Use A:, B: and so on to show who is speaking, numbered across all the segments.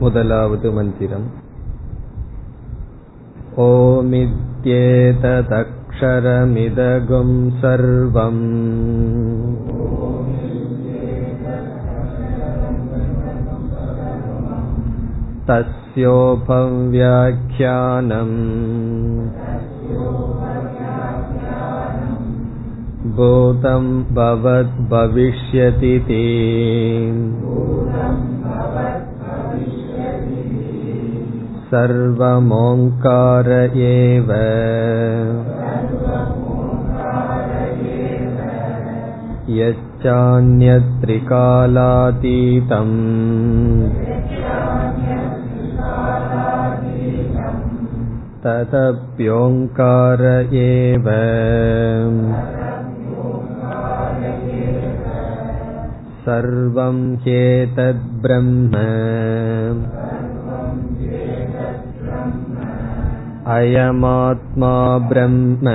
A: முதலாவது மந்திரம் ओमित्येतदक्षरमिदगुं सर्वम् तस्योपव्याख्यानम् भूतं भवद्भविष्यति ते सर्वमोङ्कार एव यच्चान्यत्रिकालातीतम् तदप्योङ्कार एव सर्वं ह्येतद्ब्रह्म अयमात्मा ब्रह्म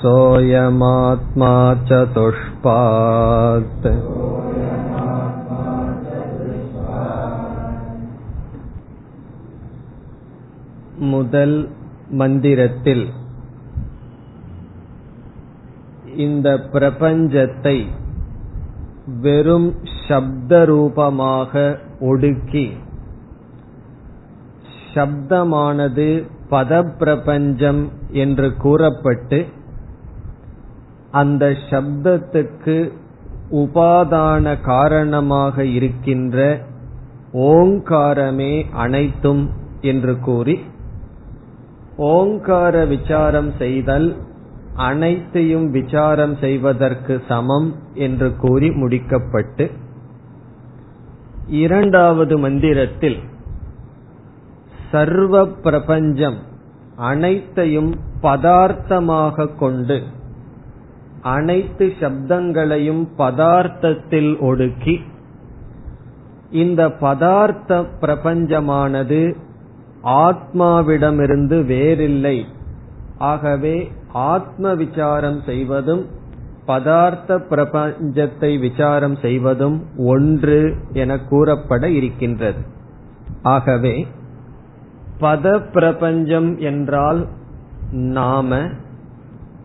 A: सोऽयमात्मा चतुष्पात् முதல் மந்திரத்தில் இந்த பிரபஞ்சத்தை வெறும் சப்த ரூபமாக ஒடுக்கி சப்தமானது பதப்பிரபஞ்சம் என்று கூறப்பட்டு அந்த சப்தத்துக்கு உபாதான காரணமாக இருக்கின்ற ஓங்காரமே அனைத்தும் என்று கூறி ஓங்கார விசாரம் செய்தல் அனைத்தையும் விசாரம் செய்வதற்கு சமம் என்று கூறி முடிக்கப்பட்டு இரண்டாவது மந்திரத்தில் சர்வ பிரபஞ்சம் அனைத்தையும் பதார்த்தமாக கொண்டு அனைத்து சப்தங்களையும் பதார்த்தத்தில் ஒடுக்கி இந்த பதார்த்த பிரபஞ்சமானது ஆத்மாவிடமிருந்து வேறில்லை. ஆகவே ஆத்ம விசாரம் செய்வதும் பதார்த்த பிரபஞ்சத்தை விசாரம் செய்வதும் ஒன்று என கூறப்பட இருக்கின்றது. ஆகவே பத பிரபஞ்சம் என்றால் நாம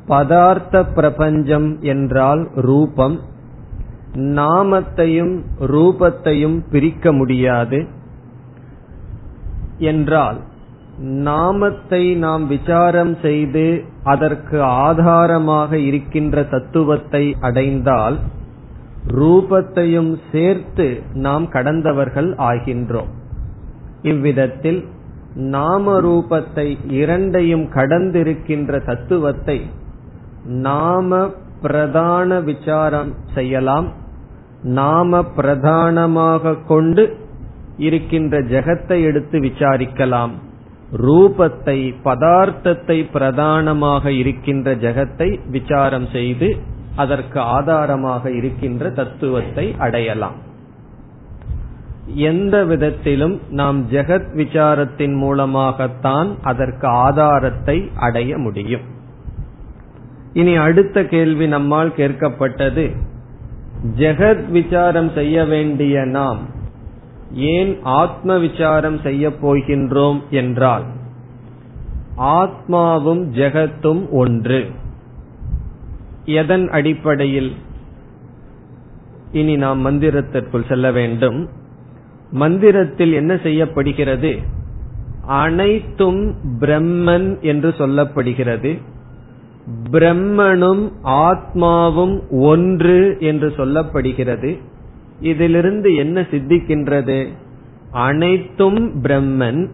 A: பதார்த்த பிரபஞ்சம் என்றால் ரூபம். நாமத்தையும் ரூபத்தையும் பிரிக்க முடியாது. என்றால் நாமத்தை நாம் விசாரம் செய்து அதற்கு ஆதாரமாக இருக்கின்ற தத்துவத்தை அடைந்தால் ரூபத்தையும் சேர்த்து நாம் கடந்தவர்கள் ஆகின்றோம். இவ்விதத்தில் நாம ரூபத்தை இரண்டையும் கடந்திருக்கின்ற தத்துவத்தை நாம பிரதான விசாரம் செய்யலாம். நாம பிரதானமாக கொண்டு இருக்கின்ற ஜெகத்தை எடுத்து விசாரிக்கலாம். ரூபத்தை பதார்த்தத்தை பிரதானமாக இருக்கின்ற ஜெகத்தை விசாரம் செய்து அதற்கு ஆதாரமாக இருக்கின்ற தத்துவத்தை அடையலாம். எந்த விதத்திலும் நாம் ஜெகத் விசாரத்தின் மூலமாகத்தான் அதற்கு ஆதாரத்தை அடைய முடியும். இனி அடுத்த கேள்வி நம்மால் கேட்கப்பட்டது. ஜெகத் விசாரம் செய்ய வேண்டிய நாம் ஏன் ஆத்ம விசாரம் செய்ய போகின்றோம் என்றால் ஆத்மாவும் ஜெகத்தும் ஒன்று. எதன் அடிப்படையில்? இனி நாம் மந்திரத்திற்குள் செல்ல வேண்டும். மந்திரத்தில் என்ன செய்யப்படுகிறது? அனைத்தும் பிரம்மன் என்று சொல்லப்படுகிறது. பிரம்மனும் ஆத்மாவும் ஒன்று என்று சொல்லப்படுகிறது. இதிலிருந்து என்ன சித்திக்கின்றது? அனைத்தும் பிரம்மன்.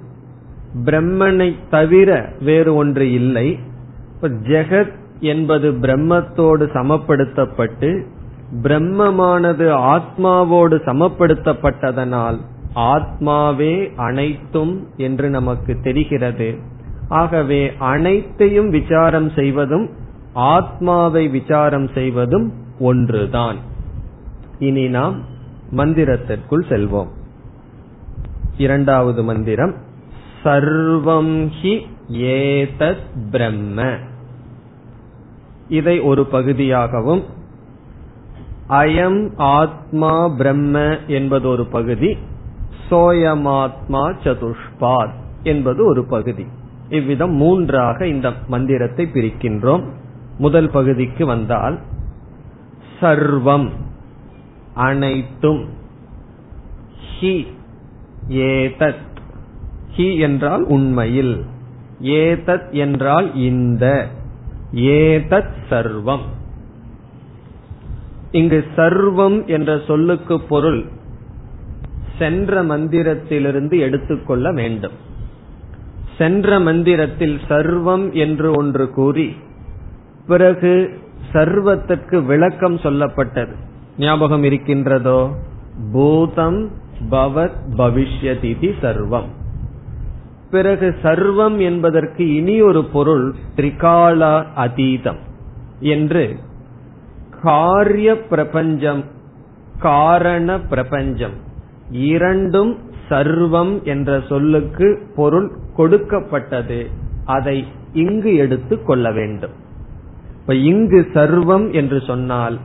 A: பிரம்மனை தவிர வேறு ஒன்று இல்லை. ஜெகத் என்பது பிரம்மத்தோடு சமப்படுத்தப்பட்டு பிரம்மமானது ஆத்மாவோடு சமப்படுத்தப்பட்டதனால் ஆத்மாவே அனைத்தும் என்று நமக்கு தெரிகிறது. ஆகவே அனைத்தையும் விசாரம் செய்வதும் ஆத்மாவை விசாரம் செய்வதும் ஒன்றுதான். இனி நாம் மந்திரத்திற்குள் செல்வோம். இரண்டாவது மந்திரம் சர்வம் ஹி ஏதத் பிரம்ம. இதை ஒரு பகுதியாகவும் அயம் ஆத்மா பிரம்ம என்பது ஒரு பகுதி சோயமாத்மா சதுஷ்பாத் என்பது ஒரு பகுதி. இவ்விதம் மூன்றாக இந்த மந்திரத்தை பிரிக்கின்றோம். முதல் பகுதிக்கு வந்தால் சர்வம் அனைத்தும் ஹி ஏதத். ஹி என்றால் உண்மையில் ஏதத் என்றால் இந்த ஏதத் சர்வம். இங்கு சர்வம் என்ற சொல்லுக்கு பொருள் சென்ற மந்திரத்திலிருந்து எடுத்துக்கொள்ள வேண்டும். சென்ற மந்திரத்தில் சர்வம் என்று ஒன்று கூறி பிறகு சர்வத்திற்கு விளக்கம் சொல்லப்பட்டது. ஞாபகம் இருக்கின்றதோ? பூதம் பவத் பவிஷ்யதிதி சர்வம். பிறகு சர்வம் என்பதற்கு இனி ஒரு பொருள் திரிகாலா அதீதம் என்று காரிய பிரபஞ்சம் காரண பிரபஞ்சம். இரண்டும் சர்வம் என்ற சொல்லுக்கு பொருள் கொடுக்கப்பட்டது. அதை இங்கு எடுத்து கொள்ள வேண்டும். இப்ப இங்கு சர்வம் என்று சொன்னால்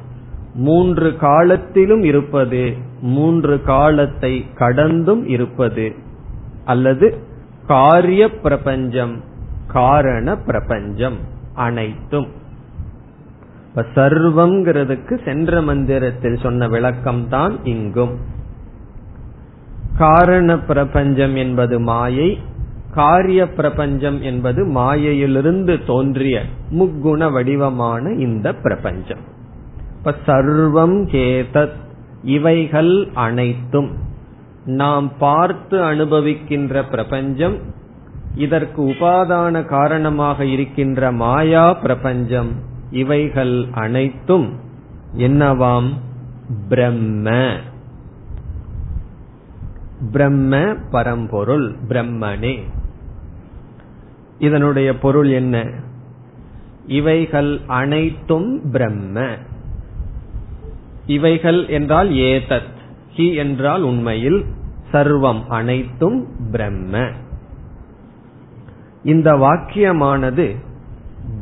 A: மூன்று காலத்திலும் இருப்பது மூன்று காலத்தை கடந்தும் இருப்பது. அல்லது காரிய பிரபஞ்சம் காரண பிரபஞ்சம் அனைத்தும். இப்ப சர்வம்ங்கிறதுக்கு சென்ற மந்திரத்தில் சொன்ன விளக்கம் தான் இங்கும். காரண பிரபஞ்சம் என்பது மாயை காரிய பிரபஞ்சம் என்பது மாயையிலிருந்து தோன்றிய முக்குண வடிவமான இந்த பிரபஞ்சம். இப்ப சர்வம் கேதத் இவைகள் அனைத்தும். நாம் பார்த்து அனுபவிக்கின்ற பிரபஞ்சம் இதற்கு உபாதான காரணமாக இருக்கின்ற மாயா பிரபஞ்சம் இவைகள் அனைத்தும் என்னவாம்? பிரம்ம. பிரம்ம பரம்பொருள் பிரம்மனே. இதனுடைய பொருள் என்ன? இவைகள் அனைத்தும் பிரம்ம. இவைகள் என்றால் ஏதத் ஹி என்றால் உண்மையில் சர்வம் அனைத்தும் பிரம்ம. இந்த வாக்கியமானது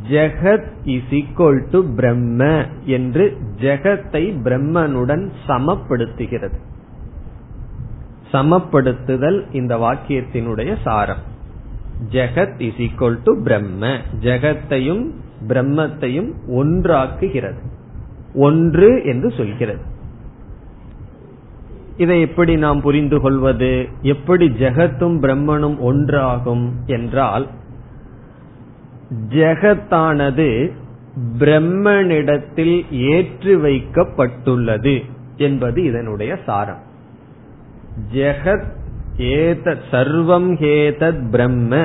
A: ஜெகத் இஸ் ஈக்வல் டு பிரம்ம என்று ஜெகத்தை பிரம்மனுடன் சமப்படுத்துகிறது. சமப்படுத்துதல் இந்த வாக்கியத்தினுடைய சாரம். ஜெகத் இஸ் ஈக்வல் டு பிரம்ம. ஜெகத்தையும் பிரம்மத்தையும் ஒன்றாக்குகிறது. ஒன்று என்று சொல்கிறது. இதை எப்படி நாம் புரிந்து கொள்வது? எப்படி ஜெகத்தும் பிரம்மனும் ஒன்றாகும் என்றால் ஜெகத்தானது பிரம்மனிடத்தில் ஏற்று வைக்கப்பட்டுள்ளது என்பது இதனுடைய சாரம். ஜெகத் ஏதத் சர்வம் ஹேதத் பிரம்ம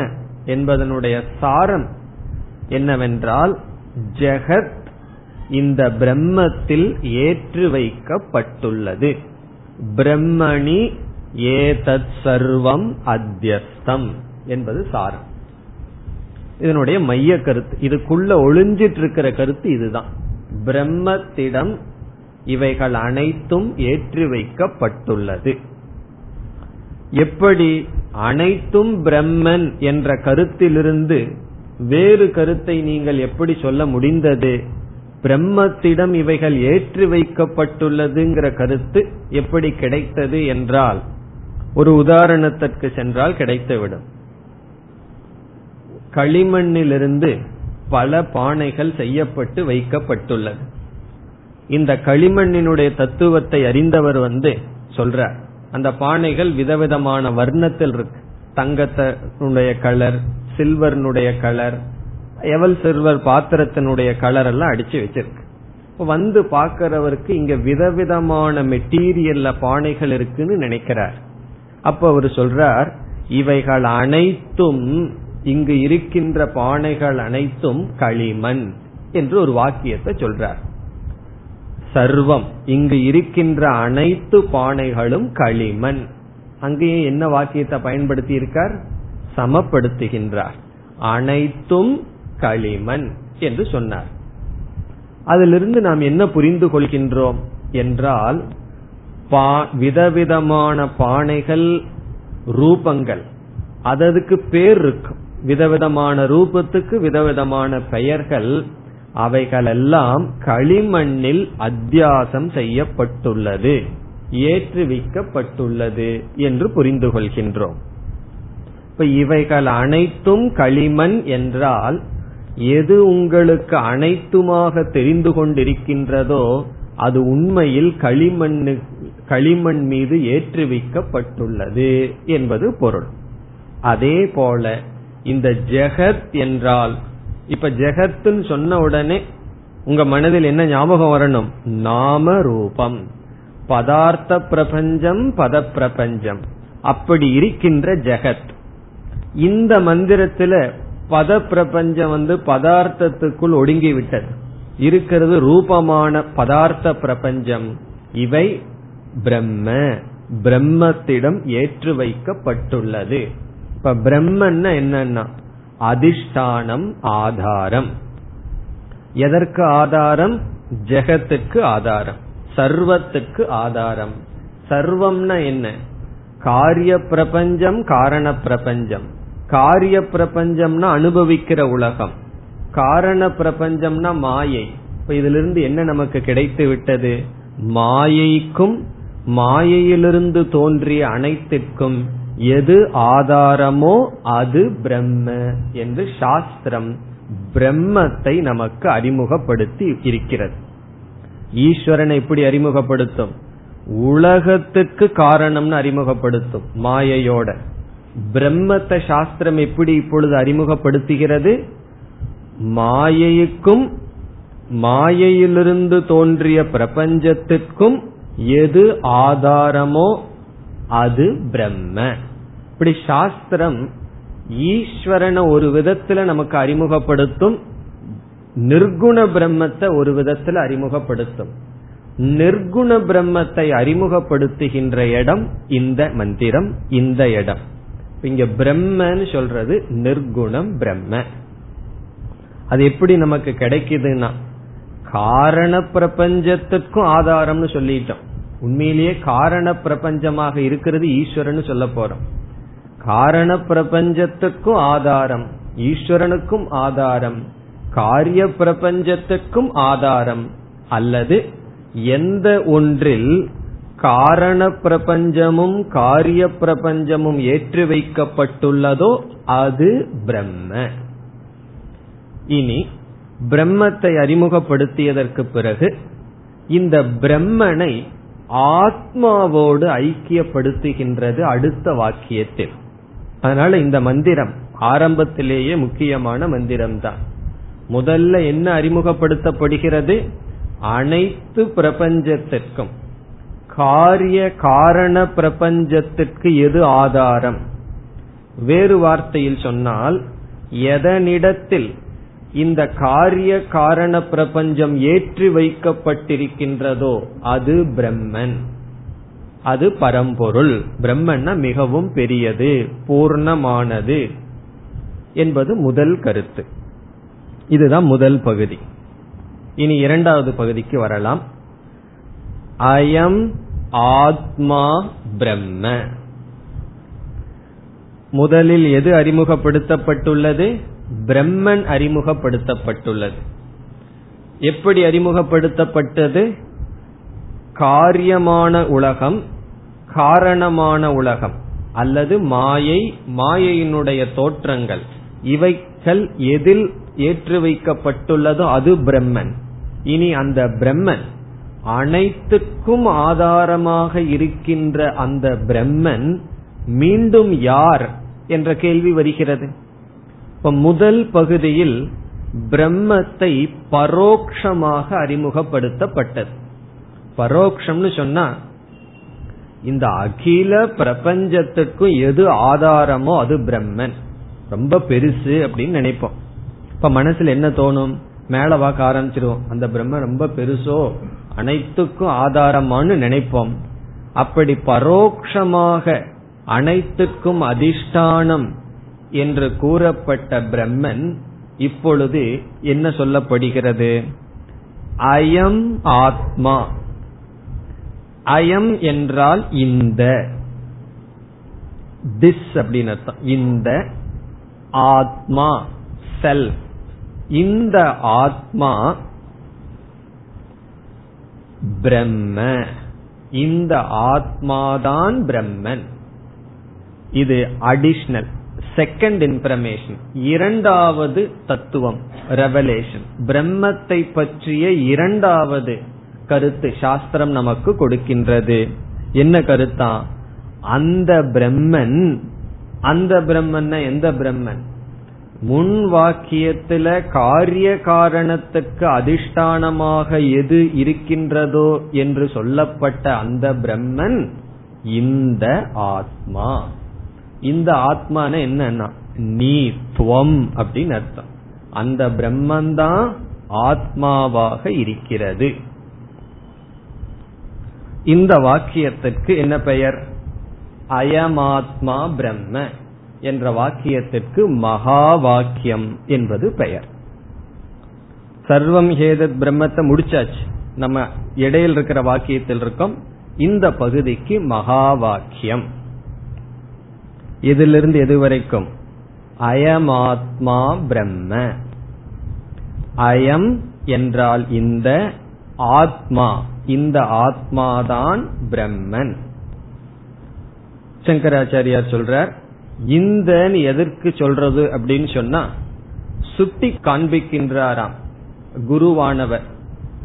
A: என்பதனுடைய சாரம் என்னவென்றால் ஜெகத் இந்த பிரம்மத்தில் ஏற்று வைக்கப்பட்டுள்ளது. பிரம்மணி ஏதத் சர்வம் அத்தியஸ்தம் என்பது சாரம். இதனுடைய மைய கருத்து. இதுக்குள்ள ஒளிஞ்சிட்டு இருக்கிற கருத்து இதுதான். பிரம்மத்திடம் இவைகள் அனைத்தும் ஏற்றி வைக்கப்பட்டுள்ளது. எப்படி அனைத்தும் பிரம்மன் என்ற கருத்திலிருந்து வேறு கருத்தை நீங்கள் எப்படி சொல்ல முடிந்தது? பிரம்மத்திடம் இவைகள் ஏற்றி வைக்கப்பட்டுள்ளதுங்கிற கருத்து எப்படி கிடைத்தது என்றால் ஒரு உதாரணத்திற்கு சென்றால் கிடைத்துவிடும். களிமண்ணிலிருந்து பல பானைகள் செய்யப்பட்டு வைக்கப்பட்டுள்ளது. இந்த களிமண்ணினுடைய தத்துவத்தை அறிந்தவர் வந்து சொல்றார். அந்த பானைகள் விதவிதமான வர்ணத்தில் இருக்கு. தங்கத்தினுடைய கலர் சில்வர்னுடைய கலர் எவல் சில்வர் பாத்திரத்தினுடைய கலர் எல்லாம் அடிச்சு வச்சிருக்கு. வந்து பாக்கிறவருக்கு இங்க விதவிதமான மெட்டீரியல்ல பானைகள் இருக்குன்னு நினைக்கிறார். அப்ப அவர் சொல்றார் இவைகள் அனைத்தும் இங்கு இருக்கின்ற பானைகள் அனைத்தும் களிமண் என்று ஒரு வாக்கியத்தை சொல்றார். சர்வம் இங்கு இருக்கின்ற அனைத்து பானைகளும் களிமண். அங்கேயும் என்ன வாக்கியத்தை பயன்படுத்தி இருக்கார் சமப்படுத்துகின்றார். அனைத்தும் களிமண் என்று சொன்னார். அதிலிருந்து நாம் என்ன புரிந்து கொள்கின்றோம் என்றால் விதவிதமான பானைகள் ரூபங்கள் அததுக்கு பேர் இருக்கும். விதவிதமான ரூபத்துக்கு விதவிதமான பெயர்கள் அவைகளெல்லாம் களிமண்ணில் அத்தியாசம் செய்யப்பட்டுள்ளது ஏற்றுவிக்கப்பட்டுள்ளது என்று புரிந்து கொள்கின்றோம். இப்ப இவைகள் அனைத்தும் களிமண் என்றால் எது உங்களுக்கு அனைத்துமாக தெரிந்து கொண்டிருக்கின்றதோ அது உண்மையில் களிமண்ணு களிமண் மீது ஏற்றுவிக்கப்பட்டுள்ளது என்பது பொருள். அதே போல இந்த ஜெகத் என்றால் இப்ப ஜெகத்துன்னு சொன்ன உடனே உங்க மனதில் என்ன ஞாபகம் வரணும்? நாம ரூபம் பதார்த்த பிரபஞ்சம் பத பிரபஞ்சம் அப்படி இருக்கின்ற ஜெகத். இந்த மந்திரத்துல பத பிரபஞ்சம் வந்து பதார்த்தத்துக்குள் ஒடுங்கி விட்டது இருக்கிறது ரூபமான பதார்த்த பிரபஞ்சம். இவை பிரம்ம. பிரம்மத்திடம் ஏற்று வைக்கப்பட்டுள்ளது இப்ப பிரம்மன்னா என்னன்னா அதிஷ்டானம் ஆதாரம். எதற்கு ஆதாரம்? ஜெகத்துக்கு ஆதாரம். சர்வத்துக்கு ஆதாரம். சர்வம்னா என்ன? காரிய பிரபஞ்சம் காரண பிரபஞ்சம். காரிய பிரபஞ்சம்னா அனுபவிக்கிற உலகம். காரண பிரபஞ்சம்னா மாயை. இப்ப இதிலிருந்து என்ன நமக்கு கிடைத்து விட்டது? மாயைக்கும் மாயையிலிருந்து தோன்றிய அனைத்திற்கும் எது ஆதாரமோ அது பிரம்ம என்று சாஸ்திரம் பிரம்மத்தை நமக்கு அறிமுகப்படுத்தி இருக்கிறது. ஈஸ்வரனை எப்படி அறிமுகப்படுத்தும்? உலகத்துக்கு காரணம்னு அறிமுகப்படுத்தும் மாயையோட. பிரம்மத்தை சாஸ்திரம் எப்படி இப்பொழுது அறிமுகப்படுத்துகிறது? மாயைக்கும் மாயையிலிருந்து தோன்றிய பிரபஞ்சத்திற்கும் எது ஆதாரமோ அது பிரம்ம. இப்படி சாஸ்திரம் ஈஸ்வரனை ஒரு விதத்துல நமக்கு அறிமுகப்படுத்தும் நிர்குண பிரம்மத்தை ஒரு விதத்துல அறிமுகப்படுத்தும். நிர்குண பிரம்மத்தை அறிமுகப்படுத்துகின்ற இடம் இந்த மந்திரம் இந்த இடம். இங்க பிரம்மன்னு சொல்றது நிர்குணம் பிரம்ம. அது எப்படி நமக்கு கிடைக்குதுன்னா காரண பிரபஞ்சத்துக்கும் ஆதாரம்னு சொல்லிட்டோம். உண்மையிலேயே காரண பிரபஞ்சமாக இருக்கிறது ஈஸ்வரன் சொல்ல போறோம். காரண பிரபஞ்சத்துக்கும் ஆதாரம் ஈஸ்வரனுக்கும் ஆதாரம் காரிய பிரபஞ்சத்துக்கும் ஆதாரம் அல்லது எந்த ஒன்றில் காரண பிரபஞ்சமும் காரிய பிரபஞ்சமும் ஏற்றி வைக்கப்பட்டுள்ளதோ அது பிரம்ம. இனி பிரம்மத்தை அறிமுகப்படுத்தியதற்கு பிறகு இந்த பிரம்மனை ஆத்மாவோடு ஐக்கியப்படுத்துகின்றது அடுத்த வாக்கியத்தில். அதனால இந்த மந்திரம் ஆரம்பத்திலேயே முக்கியமான மந்திரம் தான் முதல்ல என்ன அறிமுகப்படுத்தப்படுகிறது? அனைத்து பிரபஞ்சத்திற்கும். காரிய காரண பிரபஞ்சத்திற்கு எது ஆதாரம்? வேறு வார்த்தையில் சொன்னால் எதனிடத்தில் இந்த காரிய காரண பிரபஞ்சம் ஏற்றி வைக்கப்பட்டிருக்கின்றதோ அது பிரம்மன். அது பரம்பொருள். பிரம்மன்னா மிகவும் பெரியது பூர்ணமானது என்பது முதல் கருத்து. இதுதான் முதல் பகுதி. இனி இரண்டாவது பகுதிக்கு வரலாம். அயம் ஆத்மா பிரம்ம. முதலில் எது அறிமுகப்படுத்தப்பட்டுள்ளது? பிரம்மன் அறிமுகப்படுத்தப்பட்டுள்ளது. எப்படி அறிமுகப்படுத்தப்பட்டது? காரியமான உலகம் காரணமான உலகம் அல்லது மாயை மாயையினுடைய தோற்றங்கள். இவைகள் எதில் ஏற்று வைக்கப்பட்டுள்ளதோ அது பிரம்மன். இனி அந்த பிரம்மன் அனைத்துக்கும் ஆதாரமாக இருக்கின்ற அந்த பிரம்மன் மீண்டும் யார் என்ற கேள்வி வருகிறது. இப்ப முதல் பகுதியில் பிரம்மத்தை பரோக்ஷமாக அறிமுகப்படுத்தப்பட்டது. பரோக்ஷம்னு சொன்னா இந்த அகில பிரபஞ்சத்துக்கும் எது ஆதாரமோ அது பிரம்மன். ரொம்ப பெருசு அப்படின்னு நினைப்போம். இப்ப மனசுல என்ன தோணும்? மேல வாக்க ஆரம்பிச்சிருவோம். அந்த பிரம்ம ரொம்ப பெருசோ அனைத்துக்கும் ஆதாரமானு நினைப்போம். அப்படி பரோக்ஷமாக அனைத்துக்கும் அதிஷ்டானம் என்று கூறப்பட்ட பிரம்மன் இப்பொழுது என்ன சொல்லப்படுகிறது? அயம் ஆத்மா. அயம் என்றால் இந்த. திஸ் அப்படின்னு அர்த்தம். இந்த ஆத்மா செல் இந்த ஆத்மா பிரம்ம. இந்த ஆத்மாதான் பிரம்மன். இது அடிஷனல் செகண்ட் இன்ஃபர்மேஷன் இரண்டாவது தத்துவம் ரெவலேஷன் பிரம்மத்தை பற்றிய இரண்டாவது கருத்து சாஸ்திரம் நமக்கு கொடுக்கின்றது. என்ன கருத்தா? அந்த பிரம்மன் அந்த பிரம்மன் எந்த பிரம்மன்? முன் வாக்கியத்துல காரிய காரணத்துக்கு அதிஷ்டானமாக எது இருக்கின்றதோ என்று சொல்லப்பட்ட அந்த பிரம்மன் இந்த ஆத்மா. இந்த ஆத்மான என்னன்னா? நீ துவம் அப்படின்னு அர்த்தம். அந்த பிரம்மந்தான் ஆத்மாவாக இருக்கிறது. இந்த வாக்கியத்திற்கு என்ன பெயர்? அயமாத்மா பிரம்ம என்ற வாக்கியத்திற்கு மகா வாக்கியம் என்பது பெயர். சர்வம் ஹேதத் பிரம்மத்தை முடிச்சாச்சு. நம்ம இடையில் இருக்கிற வாக்கியத்தில் இருக்கோம். இந்த பகுதிக்கு மகா வாக்கியம் இதிலிருந்து எதுவரைக்கும் அயமாத்மா பிரம்ம. அயம் என்றால் இந்த ஆத்மா. இந்த ஆத்மாதான் பிரம்மன். சங்கராச்சாரியார் சொல்றார் இந்த எதற்கு சொல்றது? அப்படின்னு சொன்னா சுட்டி காண்பிக்கின்றாராம் குருவானவர்.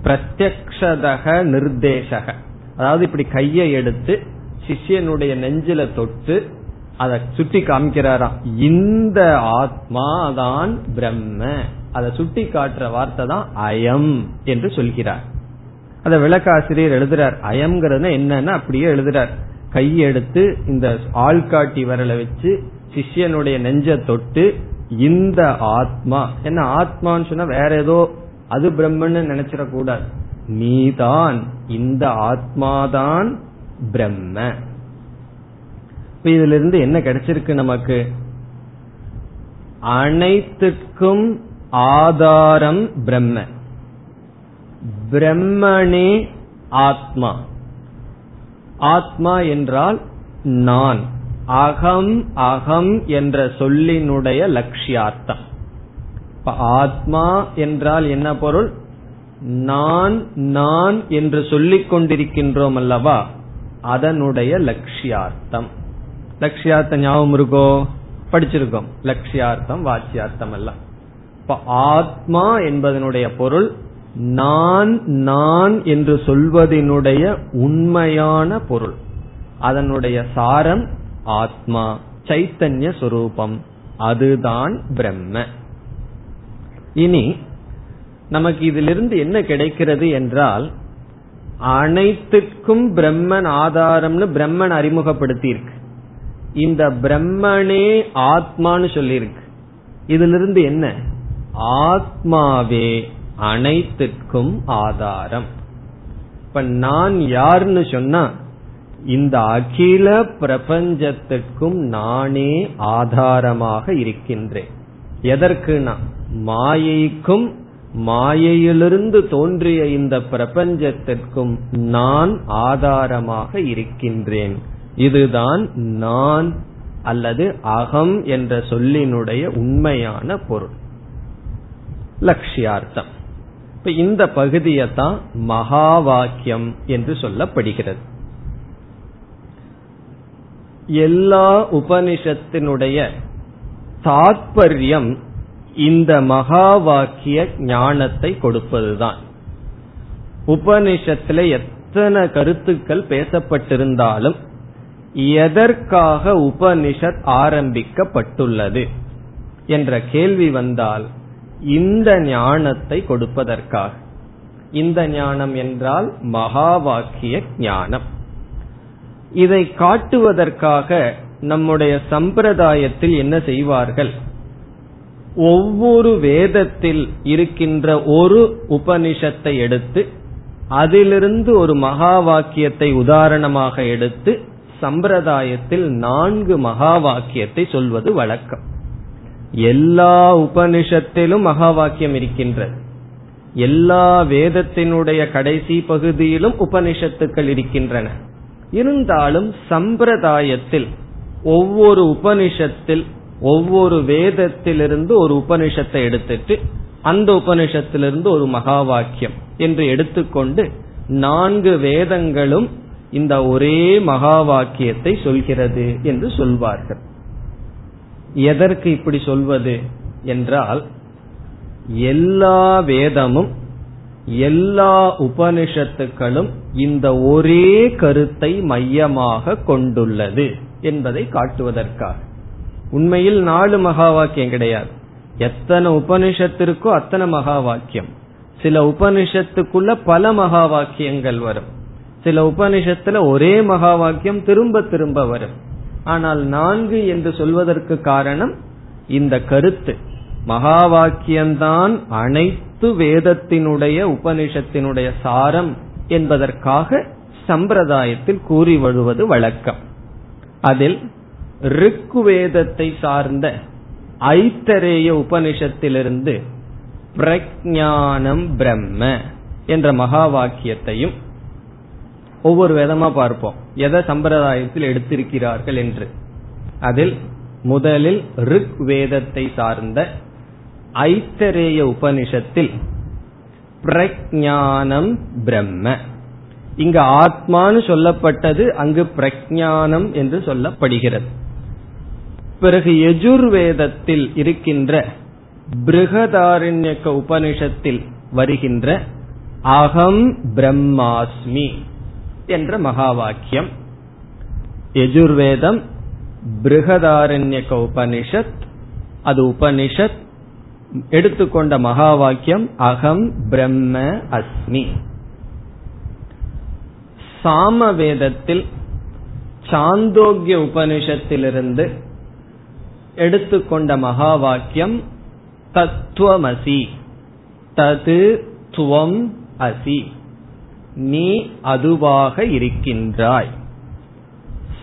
A: பிரத்யக்ஷதக நிர்தேசக. அதாவது இப்படி கையை எடுத்து சிஷ்யனுடைய நெஞ்சில தொட்டு அதை சுட்டி காமிக்கிறாராம். இந்த ஆத்மா தான் பிரம்ம அதை சுட்டி காட்டுற வார்த்தை தான் அயம் என்று சொல்கிறார். அதை விளக்காசிரியர் எழுதுறார். அயம்ங்கிறது என்னன்னு அப்படியே எழுதுறார். கையெடுத்து இந்த ஆள்காட்டி வரல வச்சு சிஷ்யனுடைய நெஞ்ச தொட்டு இந்த ஆத்மா. என்ன ஆத்மான்னு சொன்னா வேற ஏதோ அது பிரம்மன்னு நினைச்சிடக்கூடாது. நீதான் இந்த ஆத்மாதான் பிரம்ம. இதுல இருந்து என்ன கிடைச்சிருக்கு நமக்கு? அனைத்துக்கும் ஆதாரம் பிரம்ம. பிரம்மனே ஆத்மா. ஆத்மா என்றால் நான். அகம் அகம் என்ற சொல்லினுடைய லட்சியார்த்தம். ஆத்மா என்றால் என்ன பொருள்? நான் நான் என்று சொல்லிக் கொண்டிருக்கின்றோம் அல்லவா? அதனுடைய லட்சியார்த்தம். லட்சியார்த்தம் ஞாபகம் இருக்கோ? படிச்சிருக்கோம். லட்சியார்த்தம் வாச்சியார்த்தம் எல்லாம். இப்ப ஆத்மா என்பதனுடைய பொருள் நான் நான் என்று சொல்வதனுடைய உண்மையான பொருள். அதனுடைய சாரம் ஆத்மா சைத்தன்ய சொரூபம். அதுதான் பிரம்ம. இனி நமக்கு இதிலிருந்து என்ன கிடைக்கிறது என்றால் அனைத்துக்கும் பிரம்மன் ஆதாரம்னு பிரம்மன் அறிமுகப்படுத்தி இருக்கு இந்த பிரம்மனே ஆத்மான்னு சொல்லியிருக்கு. இதிலிருந்து என்ன? ஆத்மாவே அனைத்துக்கும் ஆதாரம். இப்ப நான் யாருன்னு சொன்னா இந்த அகில பிரபஞ்சத்துக்கும் நானே ஆதாரமாக இருக்கின்றேன். எதற்குனா மாயைக்கும் மாயையிலிருந்து தோன்றிய இந்த பிரபஞ்சத்திற்கும் நான் ஆதாரமாக இருக்கின்றேன். இதுதான் நான் அல்லது அகம் என்ற சொல்லினுடைய உண்மையான பொருள். லட்சியார்த்தம். இப்ப இந்த பகுதியை தான் மகா வாக்கியம் என்று சொல்லப்படுகிறது. எல்லா உபனிஷத்தினுடைய தாற்பயம் இந்த மகா வாக்கிய ஞானத்தை கொடுப்பதுதான். உபனிஷத்துல எத்தனை கருத்துக்கள் பேசப்பட்டிருந்தாலும் எதற்காக உபனிஷத் ஆரம்பிக்கப்பட்டுள்ளது என்ற கேள்வி வந்தால் இந்த ஞானத்தை கொடுப்பதற்காக. இந்த ஞானம் என்றால் மகா வாக்கிய ஞானம். இதை காட்டுவதற்காக நம்முடைய சம்பிரதாயத்தில் என்ன செய்வார்கள்? ஒவ்வொரு வேதத்தில் இருக்கின்ற ஒரு உபனிஷத்தை எடுத்து அதிலிருந்து ஒரு மகா வாக்கியத்தை உதாரணமாக எடுத்து சம்பிரதாயத்தில் நான்கு மகா வாக்கியத்தை சொல்வது வழக்கம். எல்லா உபனிஷத்திலும் மகா வாக்கியம் இருக்கின்றது. எல்லா வேதத்தினுடைய கடைசி பகுதியிலும் உபனிஷத்துக்கள் இருக்கின்றன. இருந்தாலும் சம்பிரதாயத்தில் ஒவ்வொரு உபனிஷத்தில் ஒவ்வொரு வேதத்திலிருந்து ஒரு உபனிஷத்தை எடுத்துட்டு அந்த உபனிஷத்திலிருந்து ஒரு மகா வாக்கியம் என்று எடுத்துக்கொண்டு நான்கு வேதங்களும் இந்த ஒரே மகா வாக்கியத்தை சொல்கிறது என்று சொல்வார்கள். எதற்கு இப்படி சொல்வது என்றால் எல்லா வேதமும் எல்லா உபனிஷத்துக்களும் இந்த ஒரே கருத்தை மையமாக கொண்டுள்ளது என்பதை காட்டுவதற்காக. உண்மையில் நாலு மகா வாக்கியம் கிடையாது. எத்தனை உபனிஷத்திற்கோ அத்தனை மகா வாக்கியம். சில உபனிஷத்துக்குள்ள பல மகா வாக்கியங்கள் வரும். சில உபனிஷத்துல ஒரே மகா வாக்கியம் திரும்ப திரும்ப வரும். ஆனால் நான்கு என்று சொல்வதற்கு காரணம் இந்த கருத்து. மகா வாக்கியம்தான் அனைத்து வேதத்தினுடைய உபனிஷத்தினுடைய சாரம் என்பதற்காக சம்பிரதாயத்தில் கூறி வருவது வழக்கம். அதில் ருக்குவேதத்தை சார்ந்த ஐத்தரேய உபனிஷத்திலிருந்து பிரஜானம் பிரம்ம என்ற மகா வாக்கியத்தையும் ஒவ்வொரு விதமா பார்ப்போம். எதை சம்பிரதாயத்தில் எடுத்திருக்கிறார்கள் என்று. அதில் முதலில் ரிக் வேதத்தை சார்ந்த ஐத்தரேய உபனிஷத்தில் பிரஜானம் பிரம்ம. இங்கு ஆத்மான்னு சொல்லப்பட்டது அங்கு பிரஜானம் என்று சொல்லப்படுகிறது. பிறகு யஜுர்வேதத்தில் இருக்கின்ற பிருகதாரண்யக்க உபனிஷத்தில் வருகின்ற அகம் பிரம்மாஸ்மி. என்ற மகா வாக்கியம் எஜுர்வேதம் பிருகதாரண்யக்க உபனிஷத் அது உபனிஷத் எடுத்துக்கொண்ட மகா வாக்கியம் அகம் பிரம்ம அஸ்மி சாம வேதத்தில் சாந்தோக்கிய உபனிஷத்திலிருந்து எடுத்துக்கொண்ட மகா வாக்கியம் தத்துவமசி தது துவம் அசி நீ அதுவாக இருக்கின்றாய்.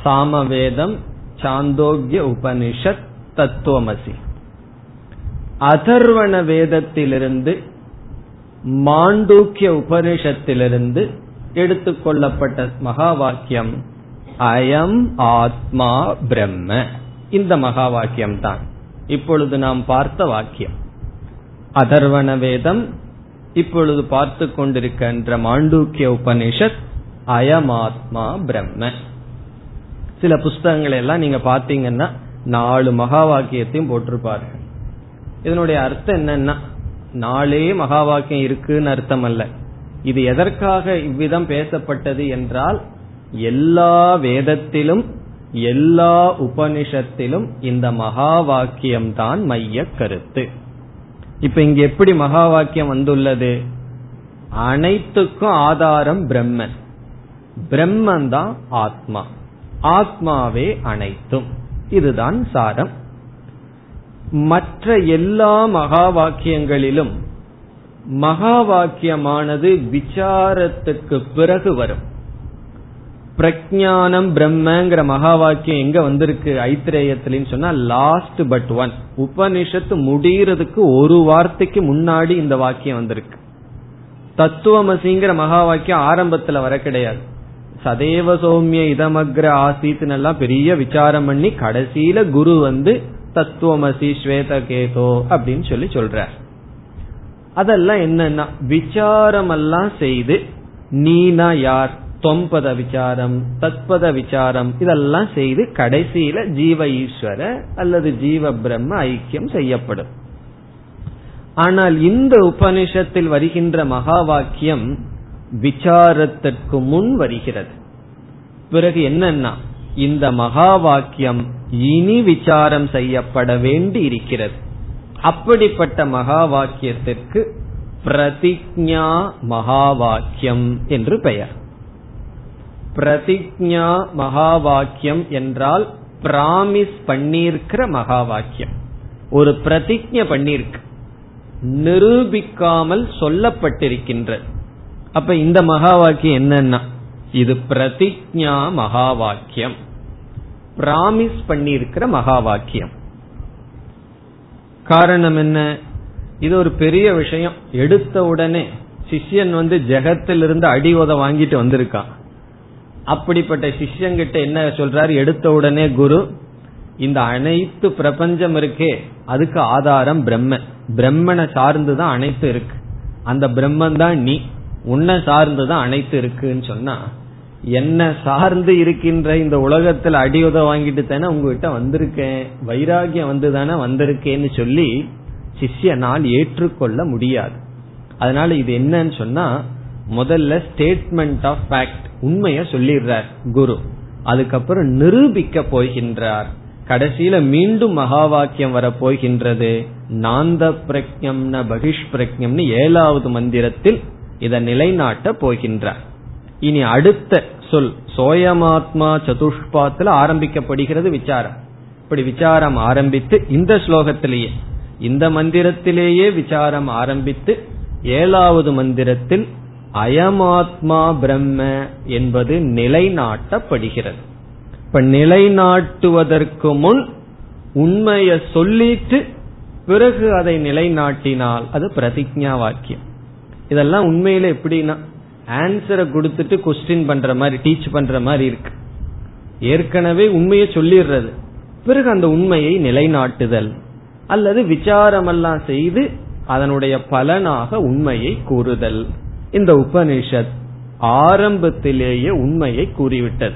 A: சாமவேதம் சாந்தோக்கிய உபனிஷத் தத்துவமசி. அதர்வண வேதத்திலிருந்து மாண்டூக்கிய உபனிஷத்திலிருந்து எடுத்துக்கொள்ளப்பட்ட மகா வாக்கியம் அயம் ஆத்மா பிரம்ம. இந்த மகா வாக்கியம் தான் இப்பொழுது நாம் பார்த்த வாக்கியம். அதர்வண வேதம் இப்பொழுது பார்த்து கொண்டிருக்கின்ற மாண்டூக்கிய உபனிஷத் அயமாத்மா பிரம்ம. சில புஸ்தகங்களை எல்லாம் நீங்க பாத்தீங்கன்னா நாலு மகா வாக்கியத்தையும் போட்டிருப்பாரு. இதனுடைய அர்த்தம் என்னன்னா நாளே மகா வாக்கியம் இருக்குன்னு அர்த்தம் அல்ல இது எதற்காக இவ்விதம் பேசப்பட்டது என்றால் எல்லா வேதத்திலும் எல்லா உபனிஷத்திலும் இந்த மகா வாக்கியம்தான் மைய கருத்து. இப்ப இங்க எப்படி மகா வாக்கியம் வந்துள்ளது? அனைத்துக்கும் ஆதாரம் பிரம்மன். பிரம்மன் தான் ஆத்மா. ஆத்மாவே அனைத்தும். இதுதான் சாரம். மற்ற எல்லா மகா வாக்கியங்களிலும் மகா வாக்கியமானது விசாரத்துக்கு பிறகு வரும். பிரஜானம் பிரம்மங்கிற மகா வாக்கியம் எங்க வந்திருக்கு? ஐத்திரேயத்திலின்னு சொன்னா லாஸ்ட் பட் ஒன் உபனிஷத்து முடிகிறதுக்கு ஒரு வார்த்தைக்கு முன்னாடி இந்த வாக்கியம் வந்திருக்கு. தத்துவமசிங்கிற மகா வாக்கியம் ஆரம்பத்துல வர கிடையாது. சதேவ சௌமிய இதமக்ர ஆசித்துன்னு எல்லாம் பெரிய விசாரம் பண்ணி கடைசியில குரு வந்து தத்துவமசி ஸ்வேத கேதோ அப்படின்னு சொல்லி சொல்றார். அதெல்லாம் என்னன்னா விசாரம் எல்லாம் செய்து நீனா யார்? தொம்பத விசாரம் தத்பத விசாரம் இதெல்லாம் செய்து கடைசியில ஜீவ ஈஸ்வர அல்லது ஜீவ பிரம்ம ஐக்கியம் செய்யப்படும். ஆனால் இந்த உபனிஷத்தில் வருகின்ற மகா வாக்கியம் விசாரத்திற்கு முன் வருகிறது. பிறகு என்னன்னா இந்த மகா வாக்கியம் இனி விசாரம் செய்யப்பட வேண்டி இருக்கிறது. அப்படிப்பட்ட மகா வாக்கியத்திற்கு பிரதிஜா மகா வாக்கியம் என்று பெயர். பிரதிஜா மகா வாக்கியம் என்றால் பிராமிஸ் பண்ணியிருக்கிற மகா வாக்கியம் ஒரு பிரதிஜ பண்ணிருக்கு நிரூபிக்காமல் சொல்லப்பட்டிருக்கின்ற. அப்ப இந்த மகா வாக்கியம் என்னன்னா? இது பிரதிஜா மகா வாக்கியம் பிராமிஸ் பண்ணியிருக்கிற மகா வாக்கியம் காரணம் என்ன? இது ஒரு பெரிய விஷயம். எடுத்த உடனே சிஷ்யன் வந்து ஜெகத்திலிருந்து அடி உத வாங்கிட்டு வந்திருக்கான். அப்படிப்பட்ட சிஷ்யங்கிட்ட என்ன சொல்றாரு? எடுத்த உடனே குரு இந்த அனைத்து பிரபஞ்சம் இருக்கே அதுக்கு ஆதாரம் பிரம்ம பிரம்மனை சார்ந்துதான் அனைத்து இருக்கு. அந்த பிரம்மன் தான் நீ. உன்னை சார்ந்துதான் அனைத்து இருக்குன்னு சொன்னா என்ன சார்ந்து இருக்கின்ற இந்த உலகத்துல அடியுத வாங்கிட்டு தானே உங்ககிட்ட வந்திருக்கேன். வைராகியம் வந்து தானே வந்திருக்கேன்னு சொல்லி சிஷ்யனால் ஏற்றுக்கொள்ள முடியாது. அதனால இது என்னன்னு சொன்னா முதல்ல ஸ்டேட்மெண்ட் ஆஃப் ஃபேக்ட் உண்மைய சொல்லிடுறார் குரு. அதுக்கப்புறம் நிரூபிக்க போகின்றார். கடைசியில மீண்டும் மகா வாக்கியம் வர போகின்றது. நாந்த பிரக்ஞம்ன பகிஷ் பிரக்ஞம்னு ஏழாவது மந்திரத்தில் இதை நிலைநாட்ட போகின்றார். இனி அடுத்த சொல் சோயமாத்மா சதுஷ்பாத்துல ஆரம்பிக்கப்படுகிறது விசாரம். இப்படி விசாரம் ஆரம்பித்து இந்த ஸ்லோகத்திலேயே இந்த மந்திரத்திலேயே விசாரம் ஆரம்பித்து ஏழாவது மந்திரத்தில் அயமாத்மா பிரம்ம என்பது நிலைநாட்டப்படுகிறது. இப்ப நிலைநாட்டுவதற்கு முன் உண்மையை சொல்லிட்டு பிறகு அதை நிலைநாட்டினால் அது பிரதிஜா வாக்கியம் இதெல்லாம் உண்மையில எப்படின்னா ஆன்சரை கொடுத்துட்டு கொஸ்டின் பண்ற மாதிரி டீச் பண்ற மாதிரி இருக்கு. ஏற்கனவே உண்மையை சொல்லிடுறது. பிறகு அந்த உண்மையை நிலைநாட்டுதல். அல்லது விசாரமெல்லாம் செய்து அதனுடைய பலனாக உண்மையை கூறுதல். இந்த உபனிஷத் ஆரம்பத்திலேயே உண்மையை கூறிவிட்டது.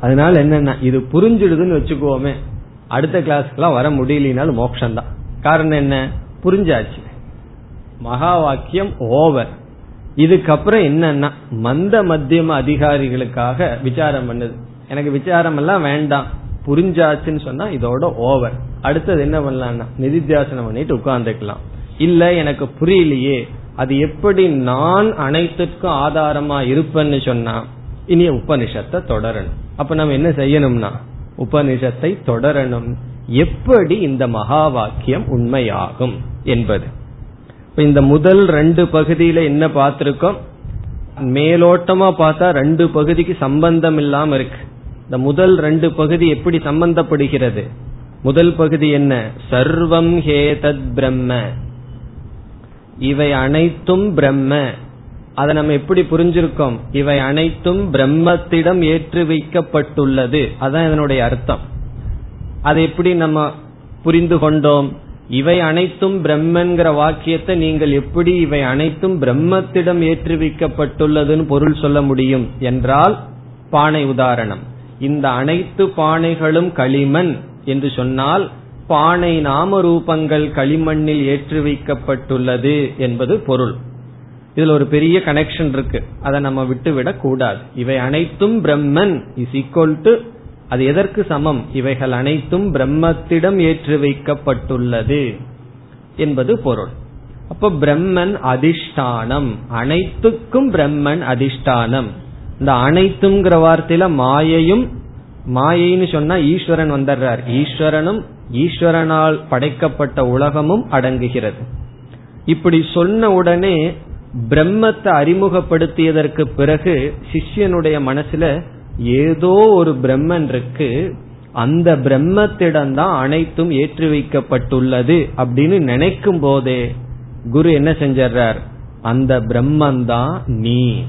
A: அதனால என்னன்னா இது புரிஞ்சிடுதுன்னு வச்சுக்கோமே. அடுத்த கிளாஸ்க்கெல்லாம் வர முடியலனாலும் மோட்சம்தான். காரணம் என்ன? புரிஞ்சாச்சு. மகா வாக்கியம் ஓவர் இதுக்கப்புறம் என்னன்னா மந்த மத்தியம அதிகாரிகளுக்காக விசாரம் பண்ணுது. எனக்கு விசாரம் எல்லாம் வேண்டாம். புரிஞ்சாச்சுன்னு சொன்னா இதோட ஓவர் அடுத்தது என்ன பண்ணலாம்னா நிதித்தியாசனம் பண்ணிட்டு உட்கார்ந்துக்கலாம். இல்ல எனக்கு புரியலையே. அது எப்படி நான் அனைத்துக்கும் ஆதாரமா இருப்பேன்னு சொன்னா இனி உபனிஷத்தை தொடரணும். அப்ப நம்ம என்ன செய்யணும்னா உபனிஷத்தை தொடரணும். எப்படி இந்த மகா வாக்கியம் உண்மையாகும் என்பது. இந்த முதல் ரெண்டு பகுதியில என்ன பார்த்திருக்கோம்? மேலோட்டமா பார்த்தா ரெண்டு பகுதிக்கு சம்பந்தம் இல்லாம இருக்கு. இந்த முதல் ரெண்டு பகுதி எப்படி சம்பந்தப்படுகிறது? முதல் பகுதி என்ன? சர்வம் ஹேதத் பிரம்ம. இவை அனைத்தும் பிரம்ம. அதை நம்ம எப்படி புரிஞ்சிருக்கோம்? இவை அனைத்தும் பிரம்மத்திடம் ஏற்று வைக்கப்பட்டுள்ளது அதான் இதனுடைய அர்த்தம். அதை எப்படி நம்ம புரிந்து கொண்டோம்? இவை அனைத்தும் பிரம்மன்கிற வாக்கியத்தை நீங்கள் எப்படி இவை அனைத்தும் பிரம்மத்திடம் ஏற்றுவிக்கப்பட்டுள்ளதுன்னு பொருள் சொல்ல முடியும் என்றால் பானை உதாரணம். இந்த அனைத்து பானைகளும் களிமண் என்று சொன்னால் பானை நாம ரூபங்கள் களிமண்ணில் ஏற்று வைக்கப்பட்டுள்ளது என்பது பொருள். இதுல ஒரு பெரிய கனெக்ஷன் இருக்கு. அதை நம்ம விட்டுவிடக் கூடாது. இவை அனைத்தும் பிரம்மன். இஸ் ஈக்வல் டு அது எதற்கு சமம்? இவைகள் அனைத்தும் பிரம்மத்திடம் ஏற்று வைக்கப்பட்டுள்ளது என்பது பொருள். அப்ப பிரம்மன் அதிஷ்டானம். அனைத்துக்கும் பிரம்மன் அதிஷ்டானம். இந்த அனைத்துங்கிற வார்த்தையில மாயையும் மாயைன்னு சொன்னா ஈஸ்வரன் வந்துடுறார் ஈஸ்வரனும் ஈஸ்வரனால் படைக்கப்பட்ட உலகமும் அடங்குகிறது. இப்படி சொன்ன உடனே பிரம்மத்தை அறிமுகப்படுத்தியதற்கு பிறகு சிஷ்யனுடைய மனசுல ஏதோ ஒரு பிரம்மன் இருக்கு அந்த பிரம்மத்திடம்தான் அனைத்தும் ஏற்றி வைக்கப்பட்டுள்ளது அப்படின்னு நினைக்கும் போதே குரு என்ன செஞ்சார் அந்த பிரம்மன் தான் நீ.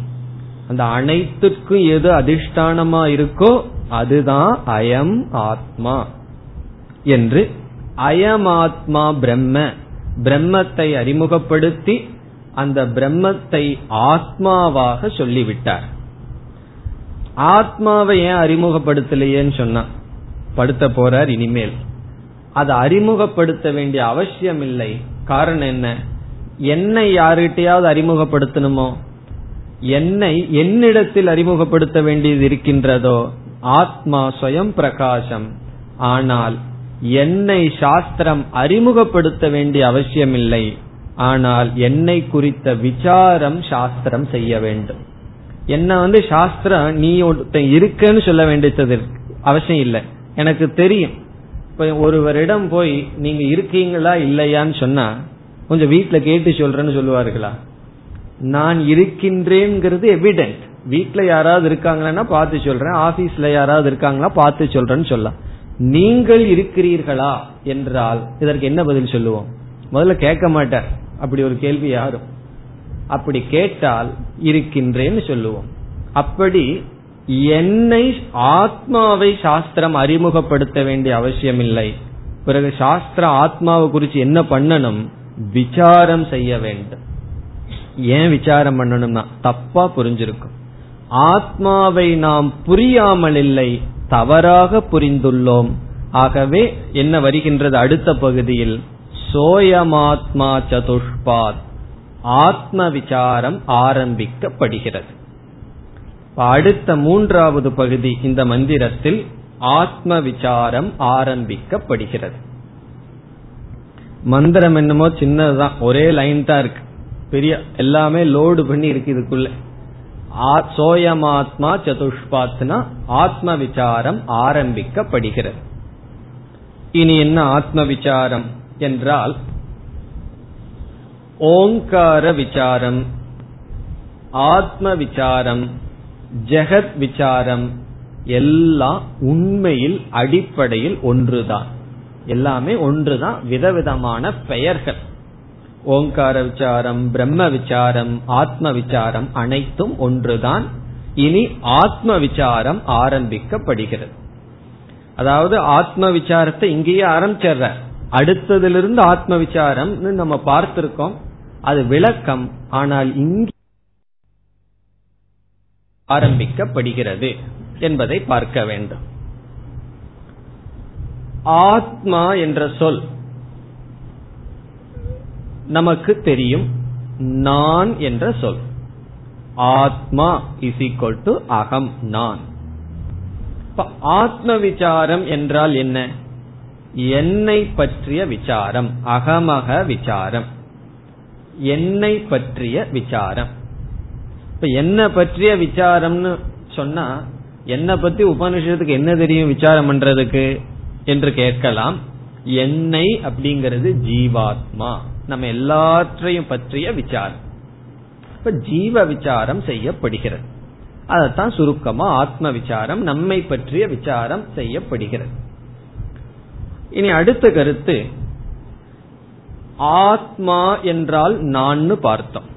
A: அந்த அனைத்துக்கும் எது அதிஷ்டானமா இருக்கோ அதுதான் அயம் ஆத்மா. என்று அயமாத்மா பிரம்ம பிரம்மத்தை அறிமுகப்படுத்தி அந்த பிரம்மத்தை ஆத்மாவாக சொல்லிவிட்டார். ஆத்மாவை ஏன் அறிமுகப்படுத்தலையேன்னு சொன்னா படுத்த போறார் இனிமேல். அதை அறிமுகப்படுத்த வேண்டிய அவசியம் இல்லை காரணம் என்ன? என்னை யாருகிட்டையாவது அறிமுகப்படுத்தணுமோ? என்னை என்னிடத்தில் அறிமுகப்படுத்த வேண்டியது இருக்கின்றதோ? ஆத்மா சுயம் பிரகாசம். ஆனால் என்னை சாஸ்திரம் அறிமுகப்படுத்த வேண்டிய அவசியமில்லை. ஆனால் என்னை குறித்த விசாரம் சாஸ்திரம் செய்ய வேண்டும். என்ன வந்து சாஸ்திரம் நீ ஒருத்தன் இருக்குன்னு சொல்ல வேண்டியது அவசியம் இல்லை. எனக்கு தெரியும். இப்ப ஒருவரிடம் போய் நீங்க இருக்கீங்களா இல்லையான்னு சொன்னா கொஞ்சம் வீட்டுல கேட்டு சொல்றேன்னு சொல்லுவார்களா? நான் இருக்கின்றேங்கிறது எவிடென்ட் வீட்டுல யாராவது இருக்காங்களா பார்த்து சொல்றேன். ஆபீஸ்ல யாராவது இருக்காங்களா பார்த்து சொல்றேன்னு சொல்லலாம். நீங்கள் இருக்கிறீர்களா என்றால் இதற்கு என்ன பதில் சொல்லுவோம்? முதல்ல கேட்க மாட்டார். அப்படி ஒரு கேள்வி யாரும்? அப்படி கேட்டால் இருக்கின்றேன்னு சொல்லுவோம். அப்படி என்னை ஆத்மாவை சாஸ்திரம் அறிமுகப்படுத்த வேண்டிய அவசியம் இல்லை பிறகு சாஸ்திர ஆத்மாவை குறித்து என்ன பண்ணணும்? விசாரம் செய்ய வேண்டும். ஏன் விசாரம் பண்ணணும்னா தப்பா புரிஞ்சிருக்கும். ஆத்மாவை நாம் புரியாமல் இல்லை தவறாக புரிந்துள்ளோம். ஆகவே என்ன வருகின்றது அடுத்த பகுதியில்? சோயமாத்மா சதுஷ்பாத். ஆத்ம விசாரம் ஆரம்பிக்கப்படுகிறது அடுத்த மூன்றாவது பகுதி இந்த மந்திரத்தில் ஆத்ம விசாரம் ஆரம்பிக்கப்படுகிறது. மந்திரம் என்னமோ சின்னதுதான். ஒரே லைன் தான் இருக்கு. பெரிய எல்லாமே லோடு பண்ணி இருக்கு இதுக்குள்ள. சோயமாத்மா சதுஷ்பாத்னா ஆத்ம விசாரம் ஆரம்பிக்கப்படுகிறது. இனி என்ன ஆத்ம விசாரம் என்றால் ஓங்கார விசாரம் ஆத்ம விசாரம் ஜெகத் விசாரம் எல்லாம் உண்மையில் அடிப்படையில் ஒன்றுதான். எல்லாமே ஒன்றுதான். விதவிதமான பெயர்கள். ஓங்கார விசாரம் பிரம்ம விசாரம் ஆத்ம விசாரம் அனைத்தும் ஒன்றுதான். இனி ஆத்ம விசாரம் ஆரம்பிக்கப்படுகிறது. அதாவது ஆத்ம விசாரத்தை இங்கேயே ஆரம்பிச்சிடுற. அடுத்ததிலிருந்து ஆத்ம விசாரம் நம்ம பார்த்திருக்கோம். அது விளக்கம். ஆனால் இங்கே ஆரம்பிக்கப்படுகிறது என்பதை பார்க்க வேண்டும். ஆத்மா என்ற சொல் நமக்கு தெரியும் நான் என்ற சொல். ஆத்மா இஸ் ஈக்வல் டு அகம் நான். ஆத்ம விசாரம் என்றால் என்ன? என்னை பற்றிய விசாரம் அகமக விசாரம். என்னை பற்றிய விசாரம். இப்ப என்ன பற்றிய விசாரம்னு சொன்னா என்ன பத்தி உபனிஷத்துக்கு என்ன தெரியும் விசாரம் பண்றதுக்கு? என்று கேட்கலாம். என்னை அப்படிங்கிறது ஜீவாத்மா. நம்ம எல்லாற்றையும் பற்றிய விசாரம். இப்ப ஜீவ விசாரம் செய்யப்படுகிறது. அதைத்தான் சுருக்கமா ஆத்ம விசாரம் நம்மை பற்றிய விசாரம் செய்யப்படுகிறது. இனி அடுத்த கருத்து ஆத்மா என்றால் நான் பார்த்தோம்.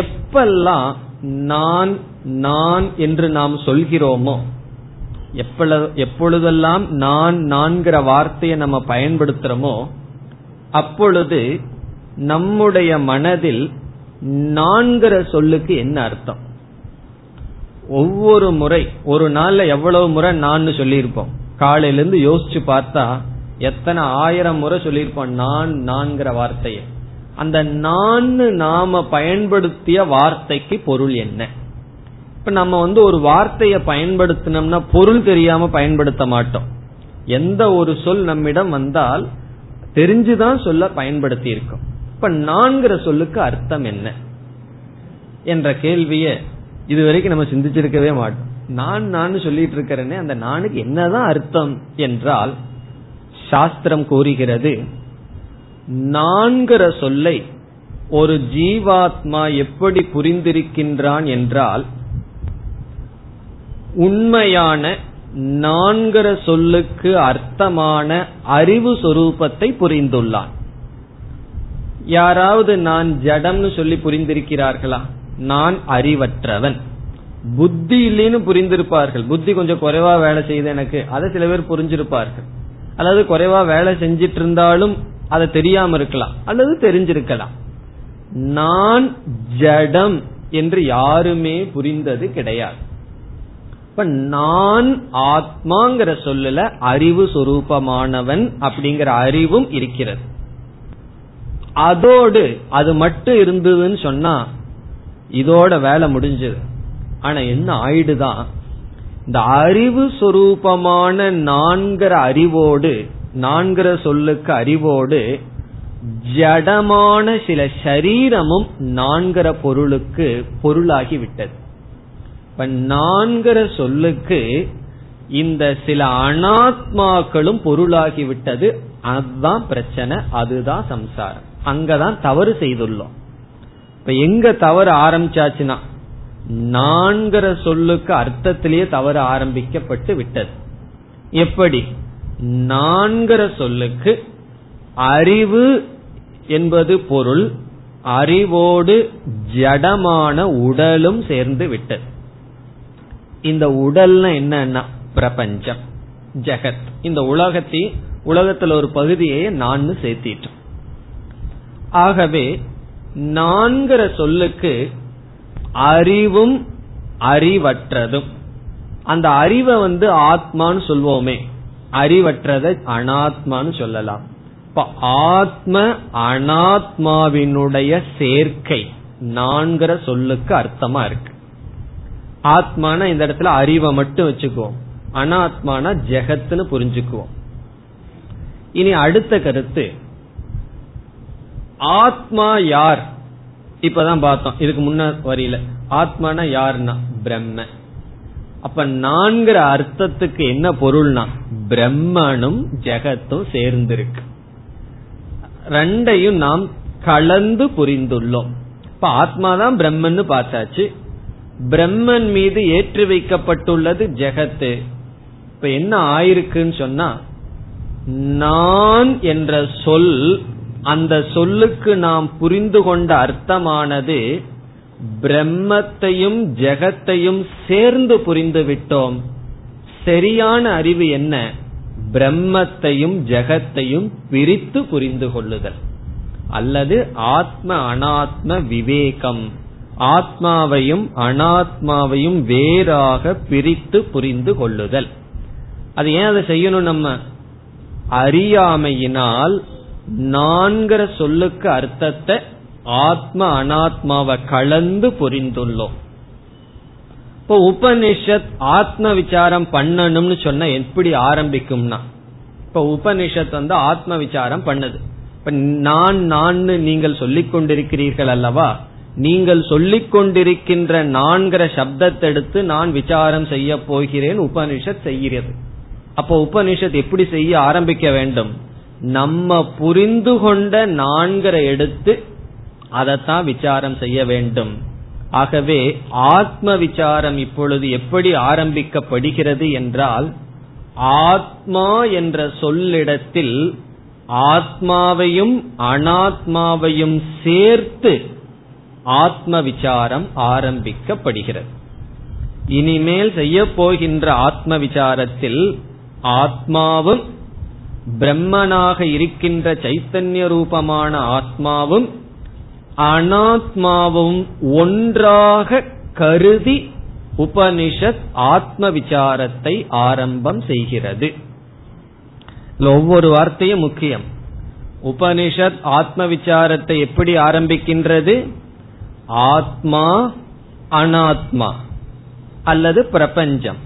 A: எப்பெல்லாம் நான் நான் என்று நாம் சொல்கிறோமோ எப்பொழுதெல்லாம் நான் நான்கிற வார்த்தையை நம்ம பயன்படுத்துறோமோ அப்பொழுது நம்முடைய மனதில் நான்கிற சொல்லுக்கு என்ன அர்த்தம்? ஒவ்வொரு முறை ஒரு நாள்ல எவ்வளவு முறை நான் சொல்லியிருப்போம். காலையிலிருந்து யோசிச்சு பார்த்தா எத்தனை ஆயிரம் முறை சொல்லியிருப்போம் நான் நான்கிற வார்த்தையை. அந்த நான் நாம பயன்படுத்திய வார்த்தைக்கு பொருள் என்ன? இப்ப நம்ம வந்து ஒரு வார்த்தையை பயன்படுத்தினோம்னா பொருள் தெரியாம பயன்படுத்த மாட்டோம். எந்த ஒரு சொல் நம்மிடம் வந்தால் தெரிஞ்சுதான் சொல்ல பயன்படுத்தி இருக்கோம் இப்ப நான்கிற சொல்லுக்கு அர்த்தம் என்ன? என்ற கேள்விய இதுவரைக்கும் நம்ம சிந்திச்சிருக்கவே மாட்டோம். நான் நான் சொல்லிட்டு இருக்கிறேனே அந்த நானுக்கு என்னதான் அர்த்தம் என்றால் சாஸ்திரம் கூறுகிறது நான்கிற சொல்லை ஒரு ஜீவாத்மா எப்படி புரிந்திருக்கின்றான் என்றால் உண்மையான நான்கிற சொல்லுக்கு அர்த்தமான அறிவு சொரூபத்தை புரிந்துள்ளான். யாராவது நான் ஜடம்னு சொல்லி புரிந்திருக்கிறார்களா? நான் அறிவற்றவன். புத்தி இல்லைன்னு புரிந்திருப்பார்கள். புத்தி கொஞ்சம் குறைவா வேலை செய்யுது எனக்கு. அதை சில பேர் புரிஞ்சிருப்பார்கள். அல்லது குறைவா வேலை செஞ்சிட்டு இருந்தாலும் அதை தெரியாம இருக்கலாம். அல்லது தெரிஞ்சிருக்கலாம். நான் ஜடம் என்று யாருமே புரிந்தது கிடையாது. இப்ப நான் ஆத்மாங்கிற சொல்லல அறிவு சுரூபமானவன் அப்படிங்கிற அறிவும் இருக்கிறது. அதோடு அது மட்டும் இருந்ததுன்னு சொன்னா இதோட வேலை முடிஞ்சது. ஆனா என்ன ஆயிடுதான் இந்த அறிவு சுரூபமான நான்கிற அறிவோடு நான்கிற சொல்லுக்கு அறிவோடு ஜடமான சில சரீரமும் நான்கிற பொருளுக்கு பொருளாகி விட்டது. இப்ப நான்கிற சொல்லுக்கு இந்த சில அனாத்மாக்களும் பொருளாகி விட்டது அதுதான் பிரச்சனை அதுதான் சம்சாரம். அங்கதான் தவறு செய்துள்ளோம். இப்ப எங்க தவறு ஆரம்பிச்சாச்சுன்னா நான்கிற சொல்லுக்கு அர்த்தத்திலேயே தவறு ஆரம்பிக்கப்பட்டு விட்டது. எப்படி? நான்கிற சொல்லுக்கு அறிவு என்பது பொருள் அறிவோடு ஜடமான உடலும் சேர்ந்து விட்டது. இந்த உடல்னா என்னன்னா பிரபஞ்சம் ஜெகத். இந்த உலகத்தை உலகத்துல ஒரு பகுதியை நான் சேர்த்திட்டோம். ஆகவே நான்கிற சொல்லுக்கு அறிவும் அறிவற்றதும். அந்த அறிவை வந்து ஆத்மான்னு சொல்வோமே. அறிவற்றத அனாத்மான்னு சொல்லலாம். இப்ப ஆத்ம அனாத்மாவினுடைய சேர்க்கை நான்கிற சொல்லுக்கு அர்த்தமா இருக்கு. ஆத்மான இந்த இடத்துல அறிவை மட்டும் வச்சுக்குவோம். அனாத்மான ஜெகத்னு புரிஞ்சுக்குவோம். இனி அடுத்த கருத்து. ஆத்மா யார்? இப்பதான் பார்த்தோம். இதுக்கு முன்ன வரியில. ஆத்மான யார்னா பிரம்ம. அப்ப நான்கிற அர்த்தத்துக்கு என்ன பொருள்னா? பிரம்மனும் ஜெகத்தும் சேர்ந்திருக்கு. ரெண்டையும் நாம் கலந்து புரிந்துள்ளோம். இப்ப ஆத்மாதான் பிரம்மன்னு பார்த்தாச்சு. பிரம்மன் மீது ஏற்றி வைக்கப்பட்டுள்ளது ஜெகத்து. இப்ப என்ன ஆயிருக்குன்னு சொன்னா நான் என்ற சொல் அந்த சொல்லுக்கு நாம் புரிந்து கொண்ட அர்த்தமானது பிரம்மத்தையும் ஜெகத்தையும் சேர்ந்து புரிந்து விட்டோம். சரியான அறிவு என்ன? பிரம்மத்தையும் ஜெகத்தையும் பிரித்து புரிந்து கொள்ளுதல். அல்லது ஆத்ம அனாத்ம விவேகம். ஆத்மாவையும் அனாத்மாவையும் வேறாக பிரித்து புரிந்து கொள்ளுதல். அது ஏன் அதை செய்யணும் நம்ம? அறியாமையினால் நான்கிற சொல்லுக்கு அர்த்தத்தை ஆத்ம அனாத்மாவை கலந்து புரிந்துள்ளோம். இப்போ உபனிஷத் ஆத்ம விசாரம் பண்ணணும்னு சொன்ன எப்படி ஆரம்பிக்கும்னா? இப்ப உபனிஷத் வந்து ஆத்ம விசாரம் பண்ணுது. இப்ப நான் நான் நீங்கள் சொல்லிக் கொண்டிருக்கிறீர்கள் அல்லவா? நீங்கள் சொல்லிக் கொண்டிருக்கின்ற நான்கிற சப்தத்தை எடுத்து நான் விசாரம் செய்ய போகிறேன் உபனிஷத் செய்கிறது. அப்போ உபனிஷத் எப்படி செய்ய ஆரம்பிக்க வேண்டும்? நம்ம புரிந்து கொண்ட நான்கிற எடுத்து அதைத்தான் விசாரம் செய்ய வேண்டும். ஆகவே ஆத்ம விசாரம் இப்பொழுது எப்படி ஆரம்பிக்கப்படுகிறது என்றால் ஆத்மா என்ற சொல்லிடத்தில் ஆத்மாவையும் அனாத்மாவையும் சேர்த்து ஆத்ம விசாரம் ஆரம்பிக்கப்படுகிறது. இனிமேல் செய்ய போகின்ற ஆத்ம விசாரத்தில் ஆத்மாவும் பிரம்மனாக இருக்கின்ற சைத்தன்ய ரூபமான ஆத்மாவும் அனாத்மாவும் ஒன்றாக கருதி உபனிஷத் ஆத்ம விசாரத்தை ஆரம்பம் செய்கிறது. ஒவ்வொரு வார்த்தையும் முக்கியம். உபனிஷத் ஆத்ம விசாரத்தை எப்படி ஆரம்பிக்கின்றது? ஆத்மா அனாத்மா அல்லது பிரபஞ்சம்.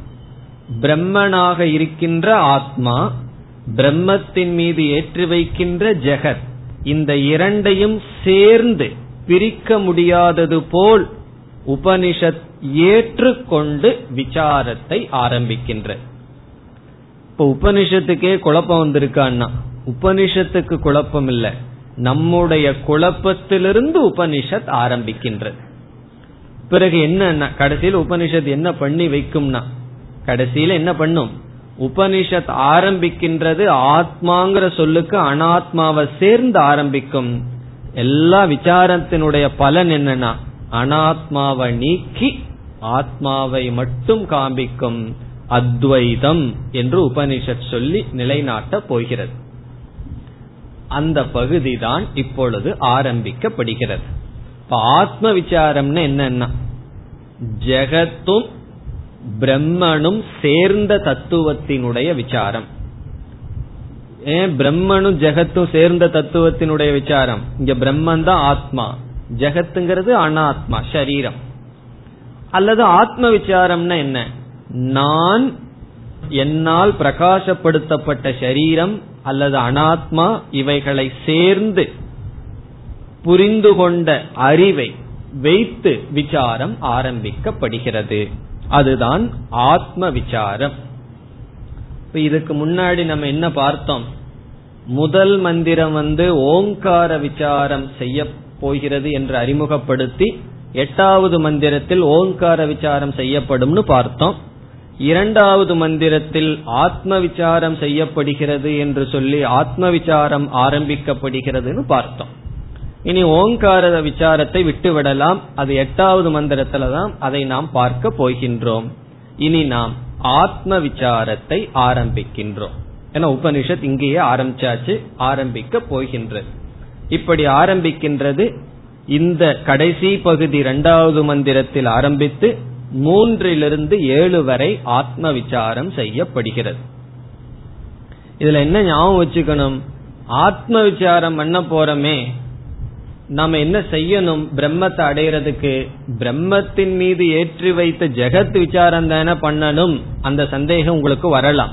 A: பிரம்மனாக இருக்கின்ற ஆத்மா பிரம்மத்தின் மீது ஏற்றி வைக்கின்ற ஜெகத் இந்த இரண்டையும் சேர்ந்து பிரிக்க முடியாதது போல் உபனிஷத் ஏற்றுக்கொண்டு விசாரத்தை ஆரம்பிக்கின்ற. இப்ப உபனிஷத்துக்கே குழப்பம் வந்திருக்கான்னா உபனிஷத்துக்கு குழப்பம் இல்லை. நம்முடைய குழப்பத்திலிருந்து உபனிஷத் ஆரம்பிக்கின்றது. பிறகு என்ன கடைசியில் உபனிஷத் என்ன பண்ணி வைக்கும்னா கடைசியில என்ன பண்ணும்? உபனிஷத் ஆரம்பிக்கின்றது ஆத்மாங்கிற சொல்லுக்கு அனாத்மாவை சேர்ந்து ஆரம்பிக்கும். எல்லா விசாரத்தினுடைய பலன் என்னன்னா அனாத்மாவை நீக்கி ஆத்மாவை மட்டும் காண்பிக்கும் அத்வைதம் என்று உபனிஷத் சொல்லி நிலைநாட்ட போகிறது. அந்த பகுதி தான் இப்பொழுது ஆரம்பிக்கப்படுகிறது. இப்ப ஆத்ம விசாரம்னு என்னன்னா ஜெகத்தும் பிரம்மனும் சேர்ந்த தத்துவத்தினுடைய விசாரம். ஏன் பிரம்மனும் ஜெகத்தும் சேர்ந்த தத்துவத்தினுடைய விசாரம். இங்க பிரம்மன் தான் ஆத்மா. ஜெகத்துங்கிறது அனாத்மா சரீரம். அல்லது ஆத்ம விசாரம்னா என்ன? நான் என்னால் பிரகாசப்படுத்தப்பட்ட சரீரம் அல்லது அனாத்மா இவைகளை சேர்ந்து புரிந்து கொண்ட அறிவை வைத்து விசாரம் ஆரம்பிக்கப்படுகிறது. அதுதான் ஆத்ம விசாரம். இதுக்கு முன்னாடி நம்ம என்ன பார்த்தோம்? முதல் மந்திரம் வந்து ஓங்கார விசாரம் செய்ய போகிறது என்று அறிமுகப்படுத்தி எட்டாவது மந்திரத்தில் ஓங்கார விசாரம் செய்யப்படும்னு பார்த்தோம். இரண்டாவது மந்திரத்தில் ஆத்ம விசாரம் செய்யப்படுகிறது என்று சொல்லி ஆத்ம விசாரம் ஆரம்பிக்கப்படுகிறதுன்னு பார்த்தோம். இனி ஓங்கார விசாரத்தை விட்டுவிடலாம். அது எட்டாவது மந்திரத்துல தான் அதை நாம் பார்க்க போகின்றோம். இனி நாம் ஆத்ம விசாரத்தை ஆரம்பிக்கின்றோம். ஏன்னா உபனிஷத் இங்கேயே ஆரம்பிச்சாச்சு ஆரம்பிக்க போகின்றது. இப்படி ஆரம்பிக்கின்றது இந்த கடைசி பகுதி இரண்டாவது மந்திரத்தில் ஆரம்பித்து மூன்றிலிருந்து ஏழு வரை ஆத்ம விசாரம் செய்யப்படுகிறது. இதுல என்ன ஞாபகம் வச்சுக்கணும்? ஆத்ம விசாரம் பண்ண போறமே நாம என்ன செய்யணும்? பிரம்மத்தை அடையிறதுக்கு பிரம்மத்தின் மீது ஏற்றி வைத்த ஜெகத் விசாரம் தானே பண்ணணும்? அந்த சந்தேகம் உங்களுக்கு வரலாம்.